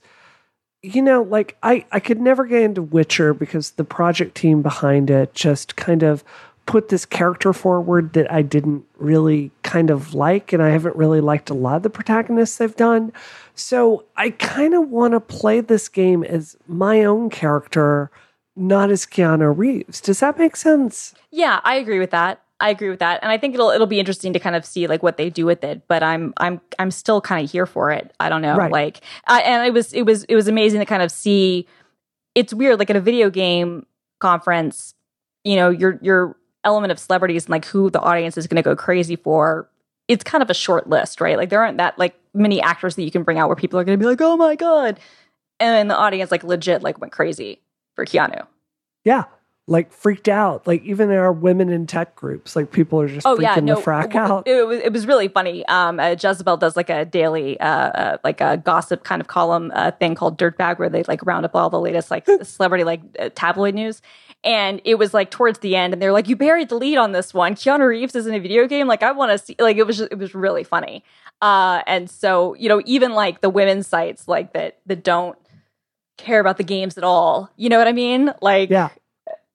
you know, like I, I could never get into Witcher because the project team behind it just kind of put this character forward that I didn't really kind of like, and I haven't really liked a lot of the protagonists they've done. So I kind of want to play this game as my own character, not as Keanu Reeves. Does that make sense? Yeah, I agree with that. I agree with that, and I think it'll it'll be interesting to kind of see like what they do with it. But I'm I'm I'm still kind of here for it. I don't know, Right. like, I, and it was it was it was amazing to kind of see. It's weird, like at a video game conference, you know, your your element of celebrities and like who the audience is going to go crazy for. It's kind of a short list, right? Like there aren't that like many actors that you can bring out where people are going to be like, "Oh my god," and the audience like legit like went crazy for Keanu. Yeah. Like freaked out. Like even in our women in tech groups, like people are just oh freaking yeah no the frack out. It, was it was really funny. Um uh, jezebel does like a daily uh, uh like a gossip kind of column uh, thing called dirtbag where they like round up all the latest like celebrity like uh, tabloid news. And it was like towards the end and they're like you buried the lead on this one. Keanu reeves is in a video game. Like i want to see like it was just, it was really funny. Uh and so you know even like the women's sites like that that don't care about the games at all. You know what i mean? Like yeah.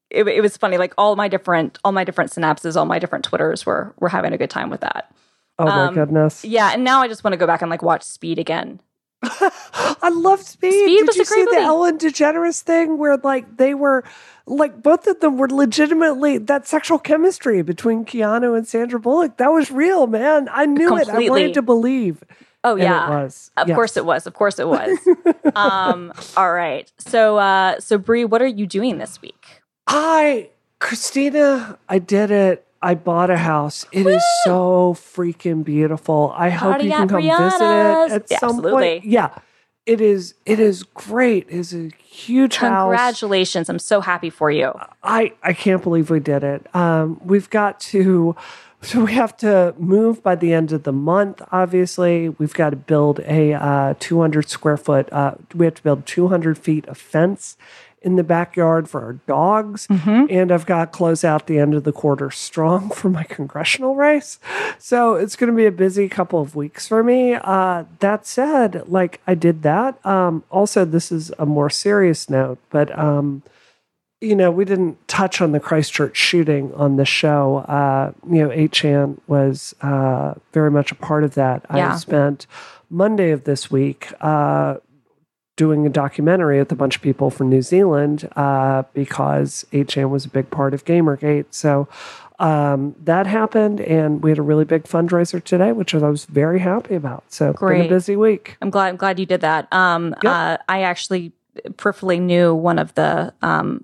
It, it was funny. Like all my different, all my different synapses, all my different Twitters were were having a good time with that. Oh my um, goodness. Yeah, and now I just want to go back and like watch Speed again. I love Speed. Speed Did was you a great see the. Ellen DeGeneres thing where like they were like both of them were legitimately that sexual chemistry between Keanu and Sandra Bullock. That was real, man. I knew it. I wanted to believe. Oh yeah, it was. of Yes. course it was. Of course it was. um, all right. So uh, so Brie, what are you doing this week? I, Christina, I did it. I bought a house. It is so freaking beautiful. I hope Party you can come Brianna's. visit it at Yeah, some absolutely. point. Yeah. It is it is great. It is a huge house. Congratulations! I'm so happy for you. I I can't believe we did it. Um, we've got to, so we have to move by the end of the month. Obviously, we've got to build a uh, 200 square foot. Uh, we have to build 200 feet of fence in the backyard for our dogs, and I've got close out the end of the quarter strong for my congressional race. So it's going to be a busy couple of weeks for me. Uh, that said, like I did that. Um, also, this is a more serious note, but. Um, you know, we didn't touch on the Christchurch shooting on the show. Uh, you know, 8chan was uh, very much a part of that. Yeah. I spent Monday of this week uh, doing a documentary with a bunch of people from New Zealand uh, because 8chan was a big part of Gamergate. So um, that happened, and we had a really big fundraiser today, which I was very happy about. So, been Great. a busy week. I'm glad. I'm glad you did that. Um, Yep. uh, I actually peripherally knew one of the um,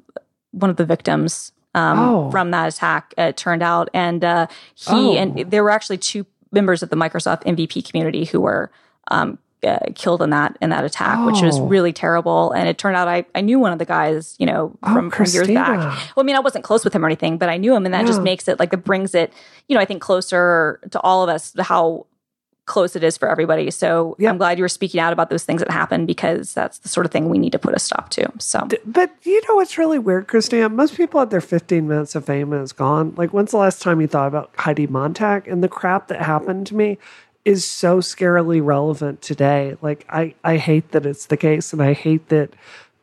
one of the victims um, Oh. from that attack. It turned out, and uh, he Oh. and there were actually two members of the Microsoft MVP community who were um, uh, killed in that in that attack, which was Oh. really terrible. And it turned out I, I knew one of the guys, you know, Oh, from, from years back. Well, I mean, I wasn't close with him or anything, but I knew him, and that just makes it like it brings it, you know, I think closer to all of us how close it is for everybody. So Yeah. I'm glad you were speaking out about those things that happened because that's the sort of thing we need to put a stop to. So But you know what's really weird, Christina? Most people at their 15 minutes of fame is gone. Like, when's the last time you thought about Heidi Montag? And the crap that happened to me is so scarily relevant today. Like, I, I hate that it's the case, and I hate that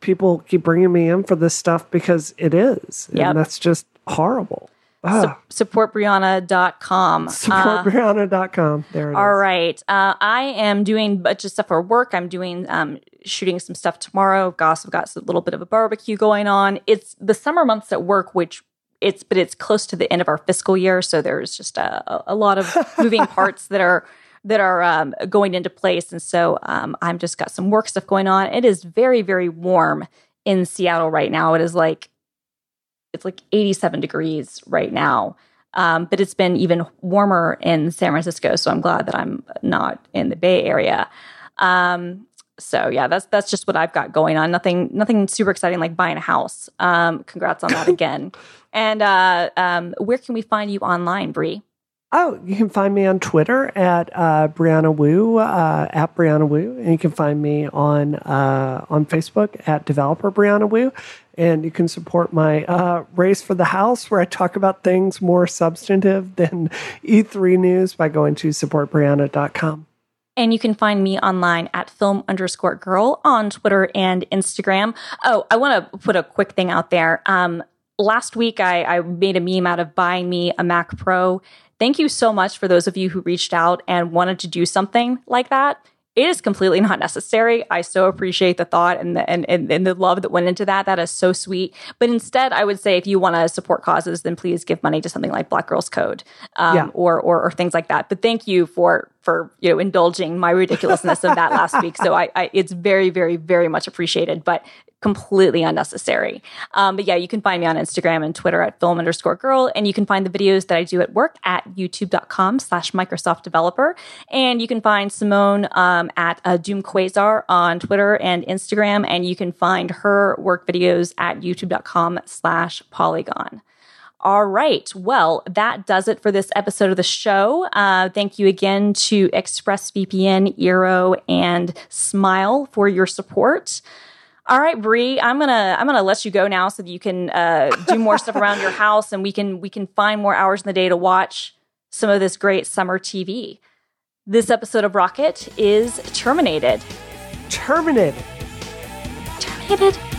people keep bringing me in for this stuff because it is. Yep. And that's just horrible. Ah, Su- supportbrianna.com. Uh, supportbrianna.com. There it is. All right. Uh, I am doing a bunch of stuff for work. I'm doing um, shooting some stuff tomorrow. I've got a little bit of a barbecue going on. It's the summer months at work, which it's but it's close to the end of our fiscal year, so there's just a- a lot of moving parts that are that are um, going into place, and so um, I'm just got some work stuff going on. It is very very warm in Seattle right now. It is like it's like 87 degrees right now. Um, but it's been even warmer in San Francisco, so I'm glad that I'm not in the Bay Area. Um, so yeah, that's that's just what I've got going on. Nothing nothing super exciting like buying a house. Um, congrats on that again. And uh, um, where can we find you online, Bree? Oh, you can find me on Twitter at uh, Brianna Wu uh, at Brianna Wu, and you can find me on uh, on Facebook at Developer Brianna Wu, and you can support my uh, race for the House, where I talk about things more substantive than E3 news by going to supportbrianna.com. And you can find me online at film underscore girl on Twitter and Instagram. Oh, I want to put a quick thing out there. Um, last week, I, I made a meme out of buying me a Mac Pro Thank you so much for those of you who reached out and wanted to do something like that. It is completely not necessary. I so appreciate the thought and the, and, and, and the love that went into that. That is so sweet. But instead, I would say if you want to support causes, then please give money to something like Black Girls Code um, yeah. or, or, or things like that. But thank you for for you know indulging my ridiculousness of that last week. So I, I, it's very very very much appreciated. But completely unnecessary. Um, but yeah, you can find me on Instagram and Twitter at film underscore girl. And you can find the videos that I do at work at youtube.com slash Microsoft developer. And you can find Simone um, at uh, Doom Quasar on Twitter and Instagram. And you can find her work videos at youtube.com slash polygon. All right. Well, that does it for this episode of the show. Uh, thank you again to ExpressVPN, Eero, and Smile for your support. All right, Bree, I'm gonna I'm gonna let you go now so that you can uh, do more stuff around your house, and we can we can find more hours in the day to watch some of this great summer TV. This episode of Rocket is terminated. Terminated. Terminated.